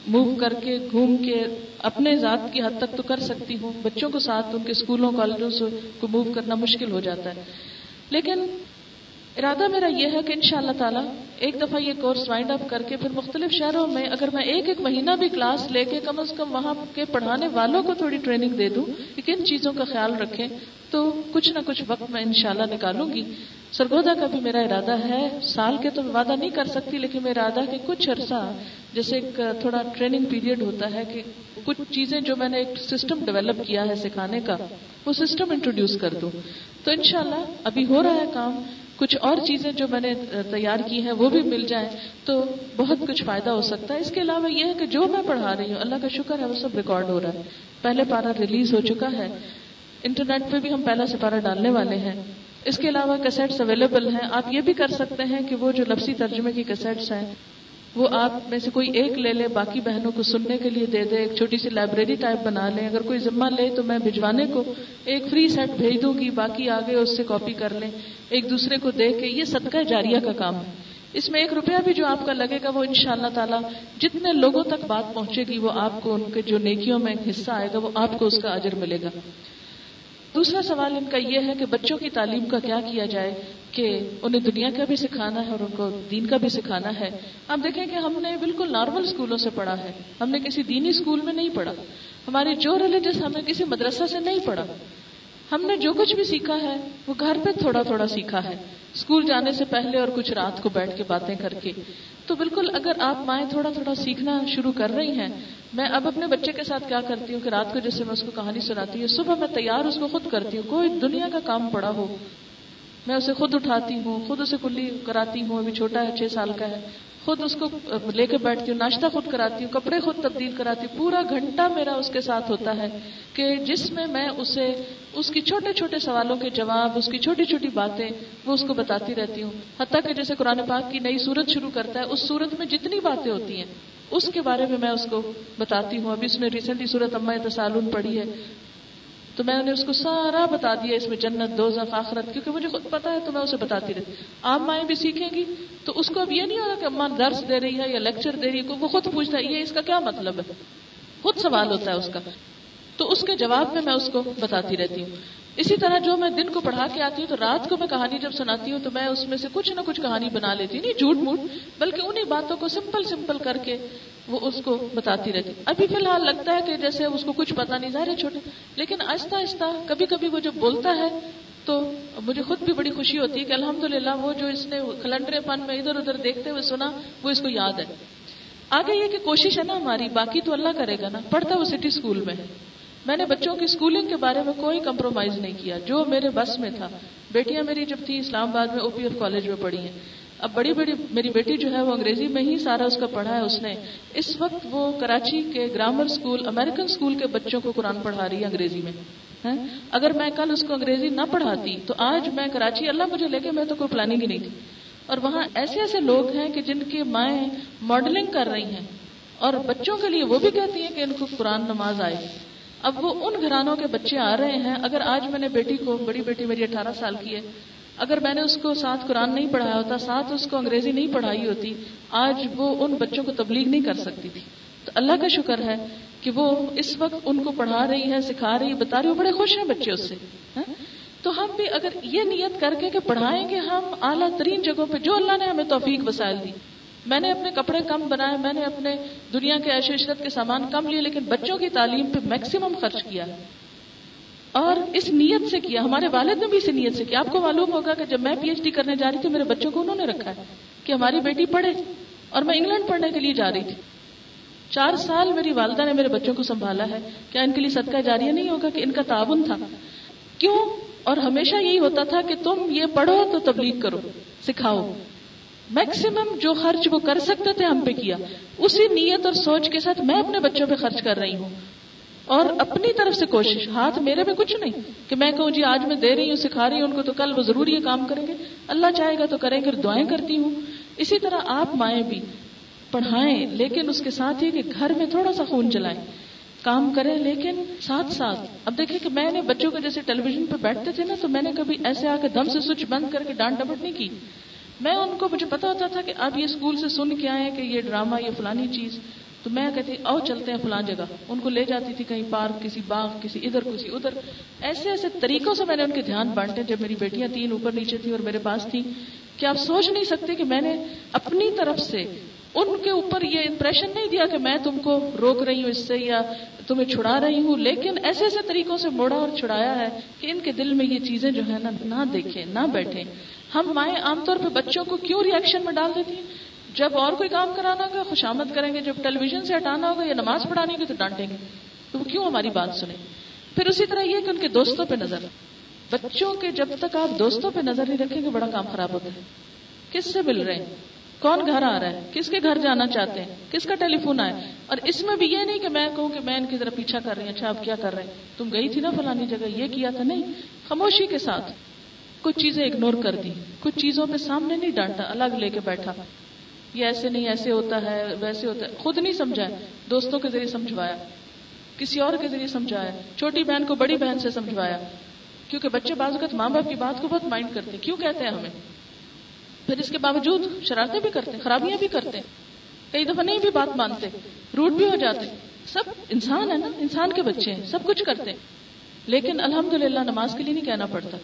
موو کر کے، گھوم کے اپنے ذات کی حد تک تو کر سکتی ہوں۔ بچوں کو ساتھ ان کے اسکولوں کالجوں سے کو موو کرنا مشکل ہو جاتا ہے۔ لیکن ارادہ میرا یہ ہے کہ ان شاء اللہ تعالیٰ ایک دفعہ یہ کورس وائنڈ اپ کر کے پھر مختلف شہروں میں اگر میں ایک ایک مہینہ بھی کلاس لے کے کم از کم وہاں کے پڑھانے والوں کو تھوڑی ٹریننگ دے دوں کہ کن چیزوں کا خیال رکھیں، تو کچھ نہ کچھ وقت میں انشاءاللہ نکالوں گی۔ سرگودا کا بھی میرا ارادہ ہے، سال کے تو وعدہ نہیں کر سکتی، لیکن میرا ارادہ کہ کچھ عرصہ جیسے ایک تھوڑا ٹریننگ پیریڈ ہوتا ہے کہ کچھ چیزیں جو میں نے ایک سسٹم ڈیولپ کیا ہے سکھانے کا، وہ سسٹم انٹروڈیوس کر دوں۔ تو انشاءاللہ ابھی ہو رہا ہے کام۔ کچھ اور چیزیں جو میں نے تیار کی ہیں وہ بھی مل جائیں تو بہت کچھ فائدہ ہو سکتا ہے۔ اس کے علاوہ یہ ہے کہ جو میں پڑھا رہی ہوں، اللہ کا شکر ہے، وہ سب ریکارڈ ہو رہا ہے۔ پہلے پارا ریلیز ہو چکا ہے۔ انٹرنیٹ پہ بھی ہم پہلا سپارہ ڈالنے والے ہیں۔ اس کے علاوہ کیسٹس اویلیبل ہیں۔ آپ یہ بھی کر سکتے ہیں کہ وہ جو لفظی ترجمے کی کیسٹس ہیں وہ آپ میں سے کوئی ایک لے لے، باقی بہنوں کو سننے کے لیے دے دے، ایک چھوٹی سی لائبریری ٹائپ بنا لیں۔ اگر کوئی ذمہ لے تو میں بھجوانے کو ایک فری سیٹ بھیج دوں گی، باقی آگے اس سے کاپی کر لیں۔ ایک دوسرے کو دے کے یہ صدقہ جاریہ کا کام ہے۔ اس میں ایک روپیہ بھی جو آپ کا لگے گا وہ ان شاء اللہ تعالیٰ جتنے لوگوں تک بات پہنچے گی، وہ آپ کو ان کے جو نیکیوں میں حصہ آئے گا، وہ آپ کو اس کا اجر ملے گا۔ دوسرا سوال ان کا یہ ہے کہ بچوں کی تعلیم کا کیا کیا جائے؟ کہ انہیں دنیا کا بھی سکھانا ہے اور ان کو دین کا بھی سکھانا ہے۔ آپ دیکھیں کہ ہم نے بالکل نارمل اسکولوں سے پڑھا ہے۔ ہم نے کسی دینی اسکول میں نہیں پڑھا۔ ہماری جو ریلیجس ہم نے کسی مدرسہ سے نہیں پڑھا۔ ہم نے جو کچھ بھی سیکھا ہے، وہ گھر پہ تھوڑا تھوڑا سیکھا ہے۔ اسکول جانے سے پہلے اور کچھ رات کو بیٹھ کے باتیں کر کے۔ تو بالکل اگر آپ مائیں تھوڑا تھوڑا سیکھنا شروع کر رہی ہیں، میں اب اپنے بچے کے ساتھ کیا کرتی ہوں کہ رات کو جیسے میں اس کو کہانی سناتی ہوں، صبح میں تیار اس کو خود کرتی ہوں، کوئی دنیا کا کام پڑا ہو میں اسے خود اٹھاتی ہوں، خود اسے کلی کراتی ہوں، ابھی چھوٹا ہے، چھ سال کا ہے۔ خود اس کو لے کے بیٹھتی ہوں، ناشتہ خود کراتی ہوں، کپڑے خود تبدیل کراتی ہوں۔ پورا گھنٹہ میرا اس کے ساتھ ہوتا ہے کہ جس میں میں اسے، اس کی چھوٹے چھوٹے سوالوں کے جواب، اس کی چھوٹی چھوٹی باتیں وہ اس کو بتاتی رہتی ہوں۔ حتیٰ کہ جیسے قرآن پاک کی نئی صورت شروع کرتا ہے، اس صورت میں جتنی باتیں ہوتی ہیں، اس کے بارے میں میں اس کو بتاتی ہوں۔ ابھی اس نے ریسنٹلی صورت اما تسالون پڑھی ہے۔ تو میں نے اس کو سارا بتا دیا اس میں جنت دو آخرت، کیونکہ مجھے خود پتا ہے تو میں اسے بتاتی رہتی۔ آپ مائیں بھی سیکھیں گی۔ تو اس کو اب یہ نہیں ہوگا کہ اماں درس دے رہی ہے یا لیکچر دے رہی ہے وہ خود پوچھتا ہے، یہ اس کا کیا مطلب ہے؟ خود سوال ہوتا ہے اس کا۔ تو اس کے جواب میں میں اس کو بتاتی رہتی ہوں۔ اسی طرح جو میں دن کو پڑھا کے آتی ہوں تو رات کو میں کہانی جب سناتی ہوں تو میں اس میں سے کچھ نہ کچھ کہانی بنا لیتی نہیں جھوٹ موٹ بلکہ انہیں باتوں کو سمپل سمپل کر کے وہ اس کو بتاتی رہتی ابھی فی الحال لگتا ہے کہ جیسے اس کو کچھ پتا نہیں، ظاہر چھوٹے، لیکن آہستہ آہستہ کبھی کبھی وہ جب بولتا ہے تو مجھے خود بھی بڑی خوشی ہوتی ہے کہ الحمد وہ جو اس نے کلنڈر پن میں ادھر ادھر دیکھتے ہوئے سنا، وہ اس کو یاد ہے۔ آگے یہ کہ کوشش ہے نا ہماری، باقی تو اللہ کرے گا نا، پڑھتا وہ سٹی اسکول میں میں نے بچوں کی اسکولنگ کے بارے میں کوئی کمپرومائز نہیں کیا، جو میرے بس میں تھا۔ بیٹیاں میری جب تھی اسلام آباد میں او پی ایف کالج میں پڑھی ہیں۔ اب بڑی بڑی، میری بیٹی جو ہے وہ انگریزی میں ہی سارا اس کا پڑھا ہے، اس نے اس وقت وہ کراچی کے گرامر اسکول امریکن اسکول کے بچوں کو قرآن پڑھا رہی ہے انگریزی میں۔ اگر میں کل اس کو انگریزی نہ پڑھاتی تو آج میں کراچی، اللہ مجھے لے کے، میں تو کوئی پلاننگ ہی نہیں تھی۔ اور وہاں ایسے ایسے لوگ ہیں کہ جن کی مائیں ماڈلنگ کر رہی ہیں۔ اور بچوں کے لیے وہ بھی کہتی ہیں کہ ان کو قرآن نماز آئے۔ اب وہ ان گھرانوں کے بچے آ رہے ہیں۔ اگر آج میں نے بیٹی کو، بڑی بیٹی میری اٹھارہ سال کی ہے، اگر میں نے اس کو ساتھ قرآن نہیں پڑھایا ہوتا، ساتھ اس کو انگریزی نہیں پڑھائی ہوتی، آج وہ ان بچوں کو تبلیغ نہیں کر سکتی تھی۔ تو اللہ کا شکر ہے کہ وہ اس وقت ان کو پڑھا رہی ہے سکھا رہی ہے بتا رہی بڑے خوش ہیں بچے اس سے ہاں؟ تو ہم بھی اگر یہ نیت کر کے کہ پڑھائیں گے ہم اعلیٰ ترین جگہوں پہ، جو اللہ نے ہمیں توفیق وسائل دی میں نے اپنے کپڑے کم بنائے، میں نے اپنے دنیا کے ایش عشرت کے سامان کم لیے، لیکن بچوں کی تعلیم پہ میکسیمم خرچ کیا۔ اور اس نیت سے کیا، ہمارے والد نے بھی اسی نیت سے کیا۔ آپ کو معلوم ہوگا کہ جب میں پی ایچ ڈی کرنے جا رہی تھی، میرے بچوں کو انہوں نے رکھا ہے کہ ہماری بیٹی پڑھے، اور میں انگلینڈ پڑھنے کے لیے جا رہی تھی۔ چار سال میری والدہ نے میرے بچوں کو سنبھالا ہے۔ کیا ان کے لیے صدقہ جاریہ نہیں ہوگا کہ ان کا تعاون تھا؟ کیوں؟ اور ہمیشہ یہی ہوتا تھا کہ تم یہ پڑھو تو تبلیغ کرو، سکھاؤ۔ میکسیمم جو خرچ وہ کر سکتے تھے ہم پہ کیا۔ اسی نیت اور سوچ کے ساتھ میں اپنے بچوں پہ خرچ کر رہی ہوں۔ اور اپنی طرف سے کوشش، ہاتھ میرے میں کچھ نہیں کہ میں کہوں جی آج میں دے رہی ہوں، سکھا رہی ہوں ان کو تو کل وہ ضرور یہ کام کریں گے۔ اللہ چاہے گا تو کریں گے دعائیں کرتی ہوں۔ اسی طرح آپ مائیں بھی پڑھائیں، لیکن اس کے ساتھ ہی کہ گھر میں تھوڑا سا خون چلائیں کام کریں، لیکن ساتھ ساتھ۔ اب دیکھیں کہ میں نے بچوں کو جیسے ٹیلی ویژن پہ بیٹھتے تھے نا، تو میں نے کبھی ایسے آ کے دم سے سوئچ بند کر کے ڈانٹ ڈپٹ نہیں کی۔ میں ان کو مجھے پتا ہوتا تھا کہ اب یہ اسکول سے سن کے آئے کہ یہ ڈرامہ، یہ فلانی چیز۔ تو میں کہتی او چلتے ہیں فلان جگہ۔ ان کو لے جاتی تھی کہیں پارک، کسی باغ، کسی ادھر کسی ادھر۔ ایسے ایسے طریقوں سے میں نے ان کے دھیان بانٹے۔ جب میری بیٹیاں تین اوپر نیچے تھیں اور میرے پاس تھی کہ آپ سوچ نہیں سکتے کہ میں نے اپنی طرف سے ان کے اوپر یہ امپریشن نہیں دیا کہ میں تم کو روک رہی ہوں اس سے یا تمہیں چھڑا رہی ہوں۔ لیکن ایسے ایسے طریقوں سے موڑا اور چھڑایا ہے کہ ان کے دل میں یہ چیزیں جو ہے نا نہ دیکھیں، نہ بیٹھیں۔ ہم مائیں عام طور پہ بچوں کو کیوں ریئیکشن میں ڈال دیتی ہیں؟ جب اور کوئی کام کرانا ہوگا، خوش آمد کریں گے، جب ٹیلی ویژن سے ہٹانا ہوگا یا نماز پڑھانی ہوگی تو ڈانٹیں گے۔ تو وہ کیوں ہماری بات سنیں؟ پھر اسی طرح یہ کہ ان کے دوستوں پہ نظر۔ بچوں کے جب تک آپ دوستوں پہ نظر نہیں رکھیں گے، بڑا کام خراب ہوتا ہے۔ کس سے مل رہے ہیں؟ کون گھر آ رہا ہے؟ کس کے گھر جانا چاہتے ہیں؟ کس کا ٹیلی فون آئے اور اس میں بھی یہ نہیں کہ میں کہوں کہ میں ان کی طرف پیچھا کر رہی ہوں اچھا آپ کیا کر رہے ہیں؟ تم گئی تھی نا فلانی جگہ، یہ کیا تھا؟ نہیں، خاموشی کے ساتھ۔ کچھ چیزیں اگنور کر دی۔ کچھ چیزوں پہ سامنے نہیں ڈانٹا، الگ لے کے بیٹھا۔ یہ ایسے نہیں، ایسے ہوتا ہے، ویسے ہوتا ہے۔ خود نہیں سمجھا دوستوں کے ذریعے سمجھوایا۔ کسی اور کے ذریعے سمجھایا۔ چھوٹی بہن کو بڑی بہن سے سمجھوایا۔ کیونکہ بچے بعض اوقات ماں باپ کی بات کو بہت مائنڈ کرتے کیوں کہتے ہیں ہمیں؟ پھر اس کے باوجود شرارتیں بھی کرتے خرابیاں بھی کرتے کئی دفعہ نہیں بھی بات مانتے روٹ بھی ہو جاتے سب انسان ہے نا، انسان کے بچے ہیں، سب کچھ کرتے لیکن الحمد نماز کے لیے نہیں کہنا پڑتا۔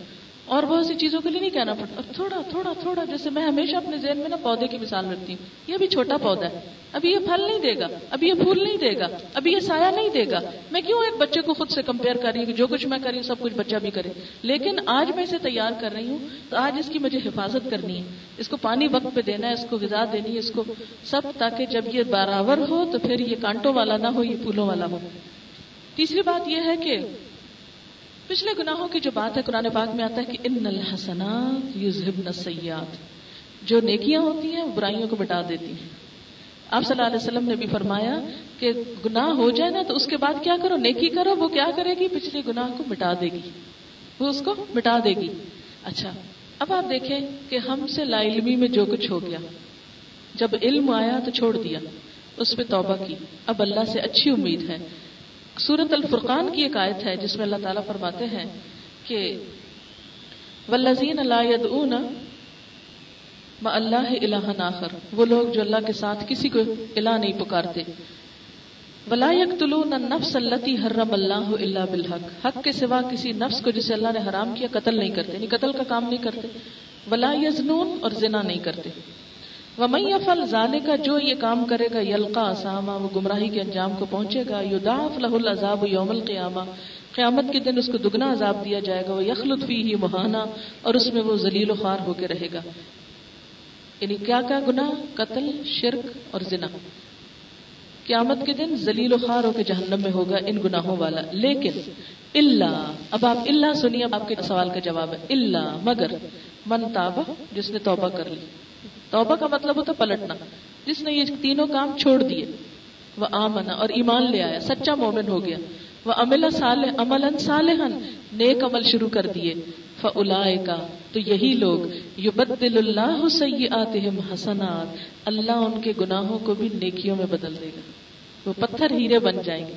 اور بہت سی چیزوں کے لیے نہیں کہنا پڑتا۔ اور تھوڑا تھوڑا تھوڑا، جیسے میں ہمیشہ اپنے ذہن میں نا پودے کی مثال رکھتی ہوں۔ یہ بھی چھوٹا پودا ہے۔ ابھی یہ پھل نہیں دے گا۔ ابھی یہ پھول نہیں دے گا۔ ابھی یہ سایہ نہیں دے گا۔ میں کیوں ایک بچے کو خود سے کمپیئر کر رہی ہوں کہ جو کچھ میں کر رہی ہوں، سب کچھ بچہ بھی کرے۔ لیکن آج میں اسے تیار کر رہی ہوں تو آج اس کی مجھے حفاظت کرنی ہے۔ اس کو پانی وقت پہ دینا ہے، اس کو غذا دینی ہے، اس کو سب تاکہ جب یہ برابر ہو تو پھر یہ کانٹوں والا نہ ہو، یہ پھولوں والا ہو۔ تیسری بات یہ ہے کہ پچھلے گناہوں کی جو بات ہے قرآن پاک میں آتا ہے کہ ان الحسنات یذهبن السیئات۔ جو نیکیاں ہوتی ہیں، وہ برائیوں کو مٹا دیتی ہیں۔ آپ صلی اللہ علیہ وسلم نے بھی فرمایا کہ گناہ ہو جائے نا تو اس کے بعد کیا کرو؟ نیکی کرو، وہ کیا کرے گی؟ پچھلے گناہ کو مٹا دے گی۔ وہ اس کو مٹا دے گی۔ اچھا اب آپ دیکھیں کہ ہم سے لا علمی میں جو کچھ ہو گیا۔ جب علم آیا تو چھوڑ دیا، اس پہ توبہ کی۔ اب اللہ سے اچھی امید ہے۔ سورت الفرقان کی ایک آیت ہے جس میں اللہ تعالیٰ فرماتے ہیں کہ ولزین اللہ اللہ الہ ناخر وہ لوگ جو اللہ کے ساتھ کسی کو الہ نہیں پکارتے۔ ولا يقتلون النفس التي حرم اللہ الا بالحق، حق کے سوا کسی نفس کو جسے اللہ نے حرام کیا قتل نہیں کرتے یعنی قتل کا کام نہیں کرتے۔ ولا یزنون اور زنا نہیں کرتے۔ ومن يفعل ذلك، جو یہ کام کرے گا، یلقا اسامہ وہ گمراہی کے انجام کو پہنچے گا، یضاعف له العذاب یوم القیامہ قیامت کے دن اس کو دگنا عذاب دیا جائے گا وہ یخلط فیہ مہانا اور اس میں وہ ذلیل و خوار ہو کے رہے گا۔ یعنی کیا کیا گناہ؟ قتل، شرک اور زنا۔ قیامت کے دن زلیل و خار ہو کے جہنم میں ہوگا ان گناہوں والا۔ لیکن اللہ اب آپ اللہ سنیے آپ کے سوال کا جواب ہے۔ اللہ مگر، من تابا جس نے توبہ کر لی۔ توبہ کا مطلب ہوتا پلٹنا۔ جس نے یہ تینوں کام چھوڑ دیے، وہ آمنا اور ایمان لے آیا، سچا مومن ہو گیا۔ وہ امل صالح عمل صالحن نیک عمل شروع کر دیے۔ فلا کا تو یہی لوگ، یبدل اللہ سیئاتہم حسنات۔ اللہ ان کے گناہوں کو بھی نیکیوں میں بدل دے گا۔ وہ پتھر ہیرے بن جائیں گے۔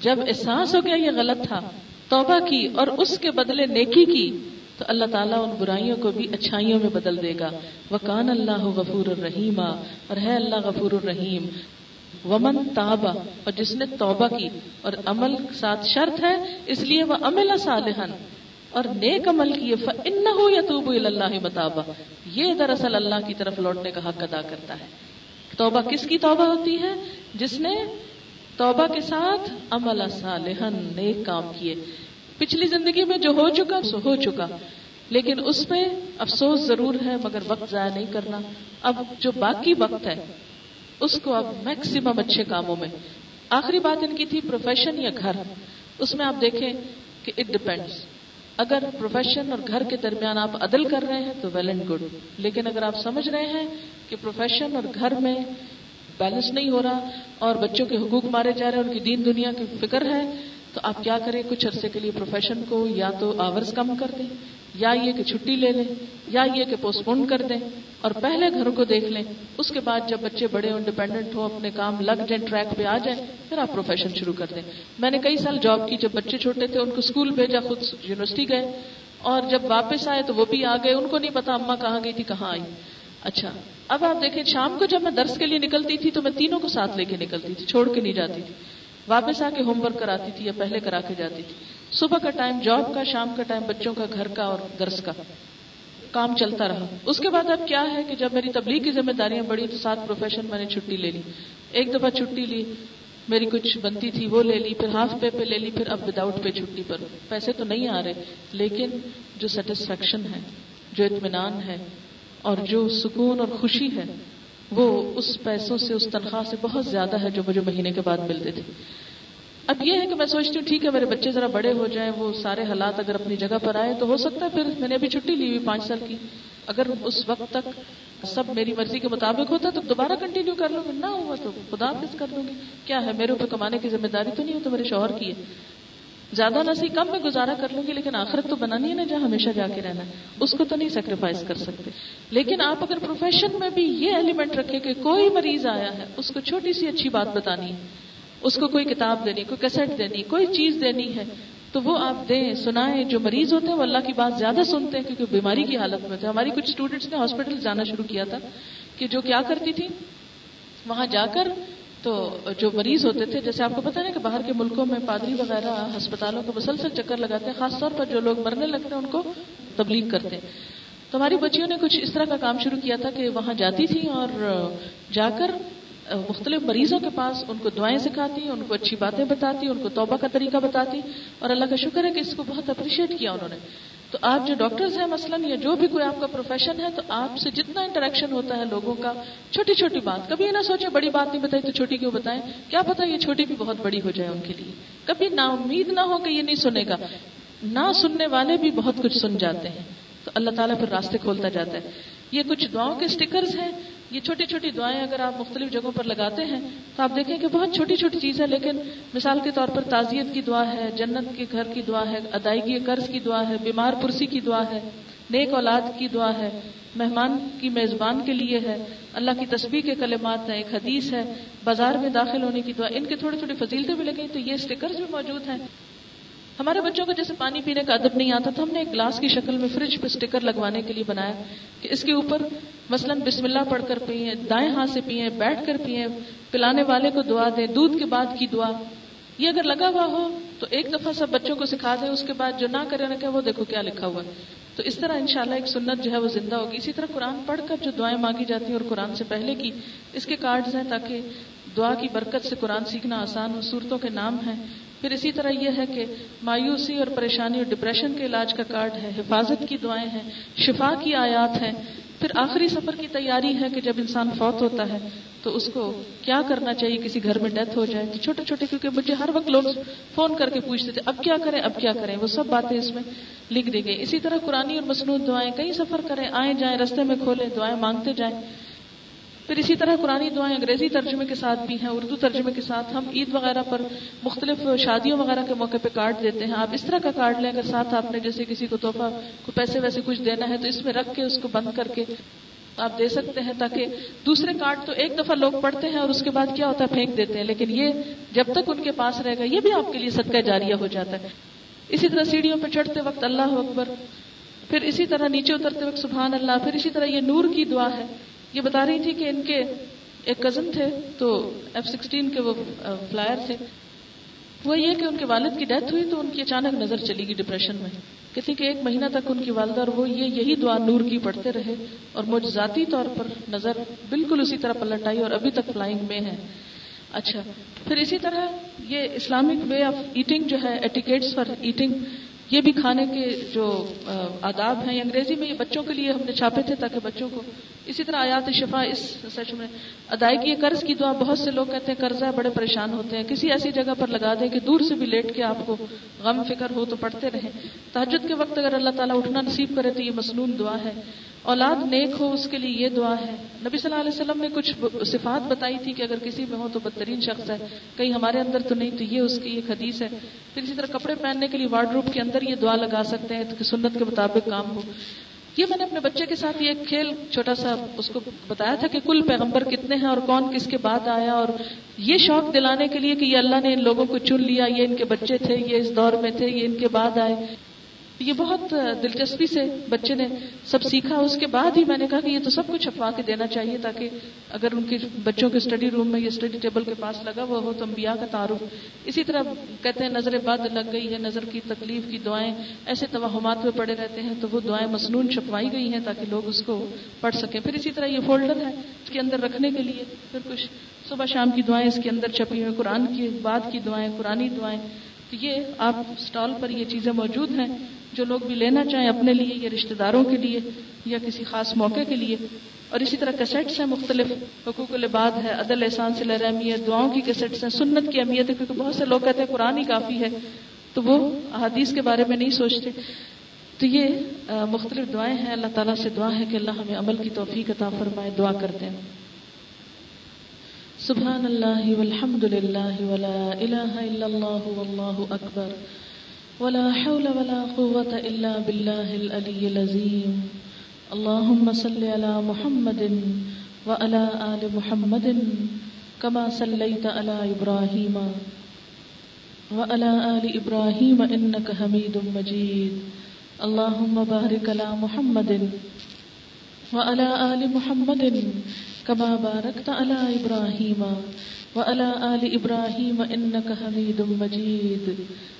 جب احساس ہو گیا یہ غلط تھا، توبہ کی اور اس کے بدلے نیکی کی تو اللہ تعالیٰ ان برائیوں کو بھی اچھائیوں میں بدل دے گا۔ وہ کان اللہ غفور الرحیم اور ہے اللہ غفور الرحیم۔ ومن تابا اور جس نے توبہ کی۔ اور عمل ساتھ شرط ہے، اس لیے وہ عمل صالحن اور نیک عمل کیے، فَإِنَّهُ يَتُوبُ إِلَى اللَّهِ مَتَابًا۔ یہ دراصل اللہ کی طرف لوٹنے کا حق ادا کرتا ہے۔ توبہ کس کی توبہ ہوتی ہے؟ جس نے توبہ کے ساتھ عمل صالحا، نیک کام کیے۔ پچھلی زندگی میں جو ہو چکا سو ہو چکا۔ لیکن اس پہ افسوس ضرور ہے، مگر وقت ضائع نہیں کرنا۔ اب جو باقی وقت ہے، اس کو اب میکسیمم اچھے کاموں میں۔ آخری بات ان کی تھی پروفیشن یا گھر۔ اس میں آپ دیکھیں کہ اٹ ڈپینڈس اگر پروفیشن اور گھر کے درمیان آپ عدل کر رہے ہیں، تو ویل اینڈ گڈ لیکن اگر آپ سمجھ رہے ہیں کہ پروفیشن اور گھر میں بیلنس نہیں ہو رہا اور بچوں کے حقوق مارے جا رہے ہیں، ان کی دین دنیا کی فکر ہے تو آپ کیا کریں؟ کچھ عرصے کے لیے پروفیشن کو یا تو آورز کم کر دیں، یا یہ کہ چھٹی لے لیں، یا یہ کہ پوسٹ پون کر دیں اور پہلے گھر کو دیکھ لیں۔ اس کے بعد جب بچے بڑے انڈیپینڈنٹ ہو اپنے کام لگ جائیں ٹریک پہ آ جائیں، پھر آپ پروفیشن شروع کر دیں۔ میں نے کئی سال جاب کی، جب بچے چھوٹے تھے، ان کو اسکول بھیجا، خود یونیورسٹی گئے۔ اور جب واپس آئے تو وہ بھی آ گئے، ان کو نہیں پتا اما کہاں گئی تھی، کہاں آئی۔ اچھا اب آپ دیکھیں، شام کو جب میں درس کے لیے نکلتی تھی تو میں تینوں کو ساتھ لے کے نکلتی تھی، چھوڑ کے نہیں جاتی تھی۔ واپس آ کے ہوم ورک کراتی تھی یا پہلے کرا کے جاتی تھی۔ صبح کا ٹائم جاب کا، شام کا ٹائم بچوں کا، گھر کا اور درس کا۔ کام چلتا رہا۔ اس کے بعد اب کیا ہے کہ جب میری تبلیغ کی ذمہ داریاں بڑی تو سات پروفیشن میں نے چھٹی لے لی۔ ایک دفعہ چھٹی لی، میری کچھ بنتی تھی، وہ لے لی، پھر ہاف پے پہ لے لی، پھر اب وداؤٹ پے چھٹی پر۔ پیسے تو نہیں آ رہے، لیکن جو سیٹسفیکشن ہے، جو اطمینان ہے اور جو سکون اور خوشی ہے وہ اس پیسوں سے، اس تنخواہ سے بہت زیادہ ہے جو مجھے مہینے کے بعد ملتے تھے۔ اب یہ ہے کہ میں سوچتی ہوں، ٹھیک ہے، میرے بچے ذرا بڑے ہو جائیں، وہ سارے حالات اگر اپنی جگہ پر آئے تو ہو سکتا ہے۔ پھر میں نے ابھی چھٹی لی ہوئی پانچ سال کی۔ اگر اس وقت تک سب میری مرضی کے مطابق ہوتا تو دوبارہ کنٹینیو کر لوں گی۔ نہ ہوا تو خدا حافظ کر لوں گی۔ کیا ہے، میرے اوپر کمانے کی ذمہ داری تو نہیں ہو تو میرے شوہر کی ہے۔ زیادہ نہ صحیح کم میں گزارا کر لوں گی، لیکن آخرت تو بنانی ہے نا جہاں ہمیشہ جا کے رہنا ہے۔ اس کو تو نہیں سیکریفائز کر سکتے۔ لیکن آپ اگر پروفیشن میں بھی یہ ایلیمنٹ رکھے کہ کوئی مریض آیا ہے، اس کو چھوٹی سی اچھی بات بتانی ہے۔ اس کو کوئی کتاب دینی، کوئی کیسٹ دینی، کوئی چیز دینی ہے، تو وہ آپ دیں، سنائیں۔ جو مریض ہوتے ہیں، وہ اللہ کی بات زیادہ سنتے ہیں، کیونکہ بیماری کی حالت میں تھے۔ ہماری کچھ اسٹوڈینٹس نے ہاسپٹل جانا شروع کیا تھا کہ جو کیا کرتی تھی، وہاں جا کر تو جو مریض ہوتے تھے، جیسے آپ کو پتا ہے کہ باہر کے ملکوں میں پادری وغیرہ، ہسپتالوں کو مسلسل چکر لگاتے ہیں، خاص طور پر جو لوگ مرنے لگتے ہیں، ان کو تبلیغ کرتے ہیں۔ تو ہماری بچیوں نے کچھ اس طرح کا کام شروع کیا تھا کہ وہاں جاتی تھی اور جا کر، مختلف مریضوں کے پاس ان کو دعائیں سکھاتی، ان کو اچھی باتیں بتاتی، ان کو توبہ کا طریقہ بتاتی۔ اور اللہ کا شکر ہے کہ اس کو بہت اپریشیٹ کیا انہوں نے۔ تو آپ جو ڈاکٹرز ہیں مثلاً یا جو بھی کوئی آپ کا پروفیشن ہے تو آپ سے جتنا انٹریکشن ہوتا ہے لوگوں کا، چھوٹی چھوٹی بات، کبھی یہ نہ سوچے بڑی بات نہیں بتائی تو چھوٹی کیوں بتائیں؟ کیا پتا یہ چھوٹی بھی بہت بڑی ہو جائے ان کے لیے۔ کبھی نا امید نہ ہو کہ یہ نہیں سنے گا۔ نہ سننے والے بھی بہت کچھ سن جاتے ہیں۔ تو اللہ تعالیٰ پھر راستے کھولتا جاتا ہے۔ یہ کچھ دعاؤں کے اسٹکرز ہیں۔ یہ چھوٹی چھوٹی دعائیں اگر آپ مختلف جگہوں پر لگاتے ہیں تو آپ دیکھیں کہ بہت چھوٹی چھوٹی چیز ہے لیکن مثال کے طور پر تعزیت کی دعا ہے، جنت کے گھر کی دعا ہے، ادائیگی قرض کی دعا ہے، بیمار پرسی کی دعا ہے، نیک اولاد کی دعا ہے، مہمان کی میزبان کے لیے ہے، اللہ کی تسبیح کے کلمات ہیں، ایک حدیث ہے، بازار میں داخل ہونے کی دعا، ان کے تھوڑی تھوڑی فضیلتیں بھی لگیں تو یہ اسٹیکرز بھی موجود ہیں۔ ہمارے بچوں کو جیسے پانی پینے کا ادب نہیں آتا تو ہم نے ایک گلاس کی شکل میں فریج پہ اسٹیکر لگوانے کے لیے بنایا کہ اس کے اوپر مثلا بسم اللہ پڑھ کر پیئیں، دائیں ہاتھ سے پیئیں، بیٹھ کر پیئیں، پلانے والے کو دعا دیں، دودھ کے بعد کی دعا۔ یہ اگر لگا ہوا ہو تو ایک دفعہ سب بچوں کو سکھا دیں، اس کے بعد جو نہ کرے نہ کہ وہ دیکھو کیا لکھا ہوا۔ ہے تو اس طرح انشاءاللہ ایک سنت جو ہے وہ زندہ ہوگی۔ اسی طرح قرآن پڑھ کر جو دعائیں مانگی جاتی ہیں اور قرآن سے پہلے کی اس کے کارڈز ہیں تاکہ دعا کی برکت سے قرآن سیکھنا آسان ہو۔ صورتوں کے نام ہیں۔ پھر اسی طرح یہ ہے کہ مایوسی اور پریشانی اور ڈپریشن کے علاج کا کارڈ ہے، حفاظت کی دعائیں ہیں، شفا کی آیات ہیں۔ پھر آخری سفر کی تیاری ہے کہ جب انسان فوت ہوتا ہے تو اس کو کیا کرنا چاہیے؟ کسی گھر میں ڈیتھ ہو جائے تو چھوٹے چھوٹے، کیونکہ مجھے ہر وقت لوگ فون کر کے پوچھتے تھے، اب کیا کریں، اب کیا کریں؟ وہ سب باتیں اس میں لکھ دی گئی اسی طرح قرآن اور مصنوع دعائیں، کئی سفر کریں، آئیں جائیں، رستے میں کھولیں، دعائیں مانگتے جائیں۔ پھر اسی طرح قرآن دعائیں انگریزی ترجمے کے ساتھ بھی ہیں، اردو ترجمے کے ساتھ ہم عید وغیرہ پر مختلف شادیوں وغیرہ کے موقع پہ کارڈ دیتے ہیں۔ آپ اس طرح کا کارڈ لیں، اگر ساتھ آپ نے جیسے کسی کو تحفہ، کو پیسے ویسے کچھ دینا ہے تو اس میں رکھ کے اس کو بند کر کے آپ دے سکتے ہیں تاکہ دوسرے کارڈ تو ایک دفعہ لوگ پڑھتے ہیں اور اس کے بعد کیا ہوتا ہے، پھینک دیتے ہیں۔ لیکن یہ جب تک ان کے پاس رہے گا، یہ بھی آپ کے لیے صدقہ جاریہ ہو جاتا ہے۔ اسی طرح سیڑھیوں پہ چڑھتے وقت اللہ اکبر، پھر اسی طرح نیچے اترتے وقت سبحان اللہ، پھر اسی طرح یہ نور کی دعا ہے۔ یہ بتا رہی تھی کہ ان کے ایک کزن تھے، تو ایف سکسٹین کے وہ فلائر تھے۔ وہ یہ کہ ان کے والد کی ڈیتھ ہوئی تو ان کی اچانک نظر چلی گئی ڈپریشن میں۔ کہتی کہ ایک مہینہ تک ان کی والدہ اور وہ یہ یہی دعا نور کی پڑھتے رہے اور مجھ ذاتی طور پر نظر بالکل اسی طرح پلٹ آئی اور ابھی تک فلائنگ میں ہے اچھا پھر اسی طرح یہ اسلامک وے آف ایٹنگ جو ہے ایٹیکیٹس فار ایٹنگ یہ بھی کھانے کے جو آداب ہیں۔ انگریزی میں یہ بچوں کے لیے ہم نے چھاپے تھے تاکہ بچوں کو اسی طرح آیات شفا اس سچ میں ادائیگی قرض کی دعا، بہت سے لوگ کہتے ہیں قرضہ بڑے پریشان ہوتے ہیں۔ کسی ایسی جگہ پر لگا دیں کہ دور سے بھی لیٹ کے آپ کو غم فکر ہو تو پڑھتے رہیں۔ تحجد کے وقت اگر اللہ تعالیٰ اٹھنا نصیب کرے تو یہ مصنون دعا ہے۔ اولاد نیک ہو، اس کے لیے یہ دعا ہے۔ نبی صلی اللہ علیہ وسلم نے کچھ صفات بتائی تھی کہ اگر کسی میں ہو تو بدترین شخص ہے۔ کہیں ہمارے اندر تو نہیں، تو یہ اس کی ایک حدیث ہے۔ پھر اسی طرح کپڑے پہننے کے لیے وارڈ روپ کے اندر یہ دعا لگا سکتے ہیں کہ سنت کے مطابق کام ہو۔ یہ میں نے اپنے بچے کے ساتھ یہ کھیل چھوٹا سا اس کو بتایا تھا کہ کل پیغمبر کتنے ہیں اور کون کس کے بعد آیا اور یہ شوق دلانے کے لیے کہ یہ اللہ نے ان لوگوں کو چن لیا، یہ ان کے بچے تھے، یہ اس دور میں تھے، یہ ان کے بعد آئے۔ یہ بہت دلچسپی سے بچے نے سب سیکھا۔ اس کے بعد ہی میں نے کہا کہ یہ تو سب کچھ چھپوا کے دینا چاہیے تاکہ اگر ان کے بچوں کے اسٹڈی روم میں یا اسٹڈی ٹیبل کے پاس لگا ہوا ہو تو انبیاء کا تعارف۔ اسی طرح کہتے ہیں نظر بد لگ گئی ہے، نظر کی تکلیف کی دعائیں۔ ایسے توہمات میں پڑے رہتے ہیں تو وہ دعائیں مصنون چھپوائی گئی ہیں تاکہ لوگ اس کو پڑھ سکیں۔ پھر اسی طرح یہ فولڈر ہے اس کے اندر رکھنے کے لیے۔ پھر کچھ صبح شام کی دعائیں اس کے اندر چھپی ہوئی قرآن کی بعد کی دعائیں، قرآنی دعائیں۔ تو یہ آپ اسٹال پر یہ چیزیں موجود ہیں۔ جو لوگ بھی لینا چاہیں اپنے لیے یا رشتے داروں کے لیے یا کسی خاص موقع کے لیے، اور اسی طرح کیسٹس ہیں مختلف، حقوق العباد ہے، عدل، احسان سے اہمیت دعاؤں کی کیسٹس ہیں، سنت کی اہمیت ہے، کیونکہ بہت سے لوگ کہتے ہیں قرآن ہی کافی ہے، تو وہ احادیث کے بارے میں نہیں سوچتے۔ تو یہ مختلف دعائیں ہیں، اللہ تعالیٰ سے دعا ہے کہ اللہ ہمیں عمل کی توفیق عطا فرمائے، دعا کرتے ہیں۔ سبحان اللہ والحمد للہ ولا الہ الا اللہ واللہ اکبر۔ ولا حول ولا قوة الا بالله العلي العظيم. اللهم صل على محمد وعلى آل محمد كما صليت على إبراهيم وعلى آل إبراهيم إنك حميد مجيد. اللهم بارك على محمد وعلى آل محمد كما باركت على إبراهيم وعلى آل إبراهيم إنك حميد مجيد.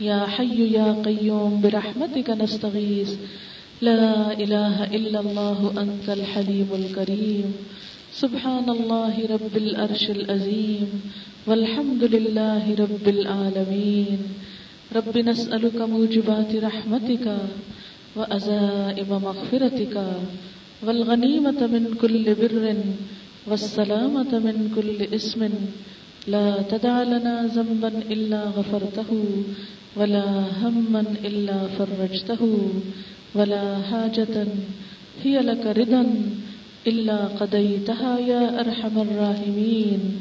يا حي يا قيوم، برحمتك نستغيث. لا إله إلا الله، أنت الحليم الكريم. سبحان الله رب الأرش الأزيم والحمد لله رب العالمين. رب نسألك موجبات رحمتك وأزائم مغفرتك، والغنيمة من كل بر، والسلامة من كل اسم. لا تدع لنا ذنبا إلا غفرته، ولا هما إلا فرجته، ولا حاجة هي لك رضا إلا قضيتها يا أرحم الراحمين۔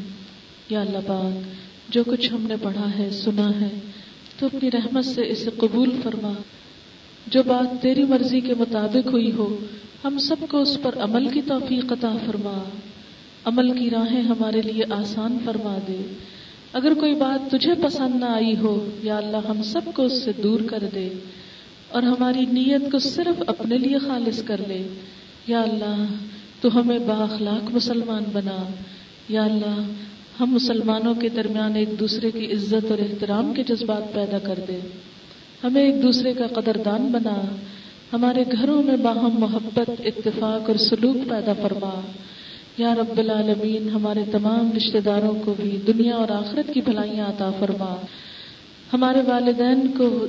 یا اللہ پاک، جو کچھ ہم نے پڑھا ہے، سنا ہے، تو اپنی رحمت سے اسے قبول فرما۔ جو بات تیری مرضی کے مطابق ہوئی ہو، ہم سب کو اس پر عمل کی توفیق عطا فرما۔ عمل کی راہیں ہمارے لیے آسان فرما دے۔ اگر کوئی بات تجھے پسند نہ آئی ہو، یا اللہ ہم سب کو اس سے دور کر دے اور ہماری نیت کو صرف اپنے لیے خالص کر لے۔ یا اللہ، تو ہمیں باخلاق مسلمان بنا۔ یا اللہ، ہم مسلمانوں کے درمیان ایک دوسرے کی عزت اور احترام کے جذبات پیدا کر دے۔ ہمیں ایک دوسرے کا قدردان بنا۔ ہمارے گھروں میں باہم محبت، اتفاق اور سلوک پیدا فرما۔ یا رب العالمین، ہمارے تمام رشتہ داروں کو بھی دنیا اور آخرت کی بھلائیاں عطا فرما۔ ہمارے والدین کو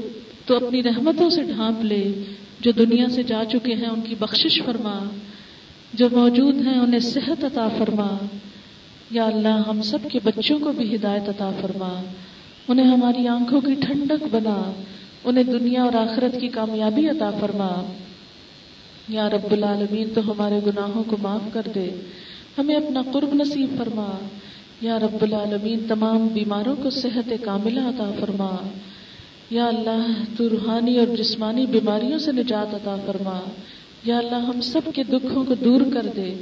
تو اپنی رحمتوں سے ڈھانپ لے، جو دنیا سے جا چکے ہیں ان کی بخشش فرما۔ جو موجود ہیں انہیں صحت عطا فرما۔ یا اللہ، ہم سب کے بچوں کو بھی ہدایت عطا فرما۔ انہیں ہماری آنکھوں کی ٹھنڈک بنا۔ انہیں دنیا اور آخرت کی کامیابی عطا فرما۔ یا رب العالمین، تو ہمارے گناہوں کو معاف کر دے۔ ہمیں اپنا قرب نصیب فرما۔ یا رب العالمین، تمام بیماروں کو صحت کاملہ عطا فرما۔ یا اللہ، تو روحانی اور جسمانی بیماریوں سے نجات عطا فرما۔ یا اللہ، ہم سب کے دکھوں کو دور کر دے۔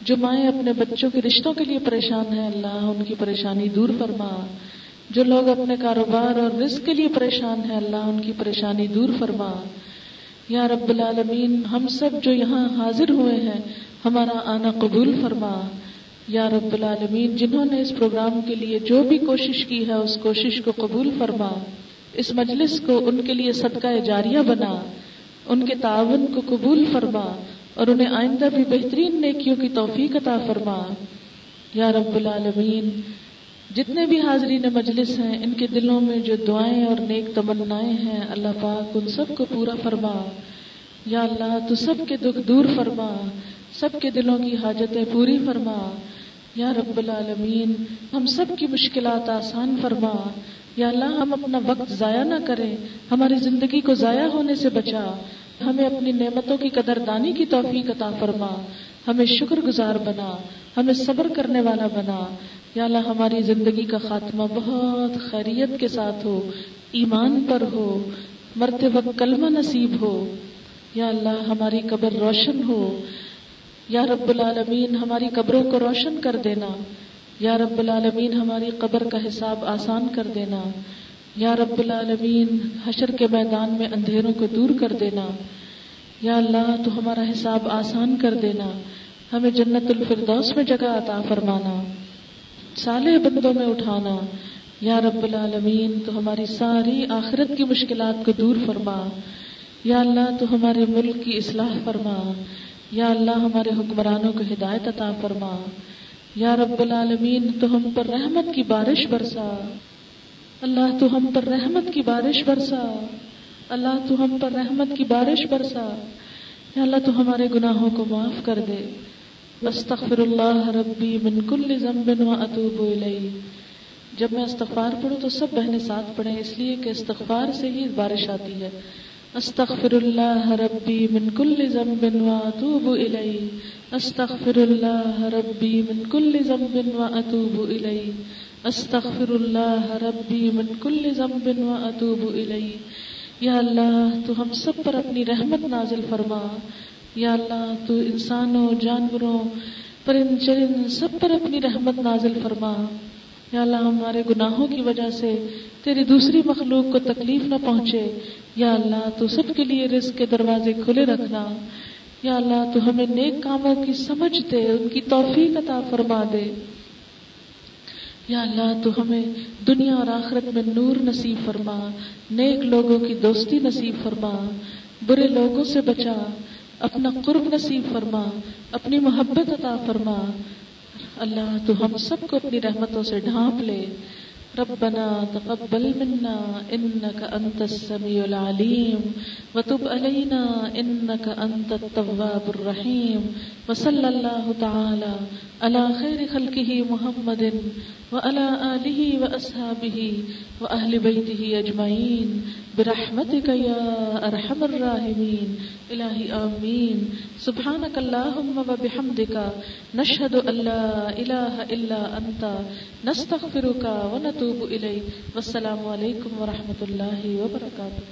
جو مائیں اپنے بچوں کے رشتوں کے لیے پریشان ہیں، اللہ، ان کی پریشانی دور فرما۔ جو لوگ اپنے کاروبار اور رزق کے لیے پریشان ہیں، اللہ، ان کی پریشانی دور فرما۔ یا رب العالمین، ہم سب جو یہاں حاضر ہوئے ہیں ہمارا آنا قبول فرما۔ یا رب العالمین، جنہوں نے اس پروگرام کے لیے جو بھی کوشش کی ہے، اس کوشش کو قبول فرما۔ اس مجلس کو ان کے لیے صدقہ جاریہ بنا۔ ان کے تعاون کو قبول فرما اور انہیں آئندہ بھی بہترین نیکیوں کی توفیق عطا فرما۔ یا رب العالمین، جتنے بھی حاضرین مجلس ہیں، ان کے دلوں میں جو دعائیں اور نیک تمنائیں ہیں، اللہ پاک ان سب کو پورا فرما۔ یا اللہ، تو سب کے دکھ دور فرما، سب کے دلوں کی حاجتیں پوری فرما۔ یا رب العالمین، ہم سب کی مشکلات آسان فرما۔ یا اللہ، ہم اپنا وقت ضائع نہ کریں، ہماری زندگی کو ضائع ہونے سے بچا۔ ہمیں اپنی نعمتوں کی قدر دانی کی توفیق عطا فرما۔ ہمیں شکر گزار بنا، ہمیں صبر کرنے والا بنا۔ یا اللہ، ہماری زندگی کا خاتمہ بہت خیریت کے ساتھ ہو، ایمان پر ہو مرتے وقت کلمہ نصیب ہو۔ یا اللہ ہماری قبر روشن ہو۔ یا رب العالمین، ہماری قبروں کو روشن کر دینا۔ یا رب العالمین، ہماری قبر کا حساب آسان کر دینا۔ یا رب العالمین، حشر کے میدان میں اندھیروں کو دور کر دینا۔ یا اللہ، تو ہمارا حساب آسان کر دینا۔ ہمیں جنت الفردوس میں جگہ عطا فرمانا۔ صالح بندوں میں اٹھانا۔ یا رب العالمین، تو ہماری ساری آخرت کی مشکلات کو دور فرما۔ یا اللہ تو ہمارے ملک کی اصلاح فرما، یا اللہ ہمارے حکمرانوں کو ہدایت عطا فرما۔ یا رب العالمین، تو ہم پر رحمت کی بارش برسا۔ اللہ تو ہم پر رحمت کی بارش برسا۔ اللہ تو ہم پر رحمت کی بارش برسا۔ یا اللہ تو ہمارے گناہوں کو معاف کر دے۔ استغفر اللہ ربی من کل ذنب و اتوب الیہ۔ جب میں استغفار پڑھوں تو سب بہنیں ساتھ پڑھیں، اس لیے کہ استغفار سے ہی بارش آتی ہے۔ استغفر اللہ ربی من کل ذنب و اتوب الیہ استغفر اللہ ربی من کل ذنب و اتوب الیہ استغفر اللہ ربی من کل ذنب و اتوب الیہ یا اللہ تو ہم سب پر اپنی رحمت نازل فرما. یا اللہ، تو انسانوں، جانوروں پرند چرند سب پر اپنی رحمت نازل فرما. یا اللہ، ہمارے گناہوں کی وجہ سے تیری دوسری مخلوق کو تکلیف نہ پہنچے۔ یا اللہ، تو سب کے لیے رزق کے دروازے کھلے رکھنا۔ یا اللہ، تو ہمیں نیک کاموں کی سمجھ دے، ان کی توفیق عطا فرما دے۔ یا اللہ، تو ہمیں دنیا اور آخرت میں نور نصیب فرما، نیک لوگوں کی دوستی نصیب فرما، برے لوگوں سے بچا، اپنا قرب نصیب فرما، اپنی محبت عطا فرما۔ اللہ تو ہم سب کو اپنی رحمتوں سے ڈھانپ لے۔ ربنا تقبل منا إنك أنت السميع العليم وتب علينا إنك أنت التواب الرحيم وصلى الله تعالى على خير خلقه محمد وعلى آله وأصحابه وأهل بيته أجمعين برحمتك يا أرحم الراحمين إلهي آمين سبحانك اللهم وبحمدك نشهد أن لا إله إلا أنت نستغفرك ونتوب إليك والسلام عليكم ورحمة الله وبركاته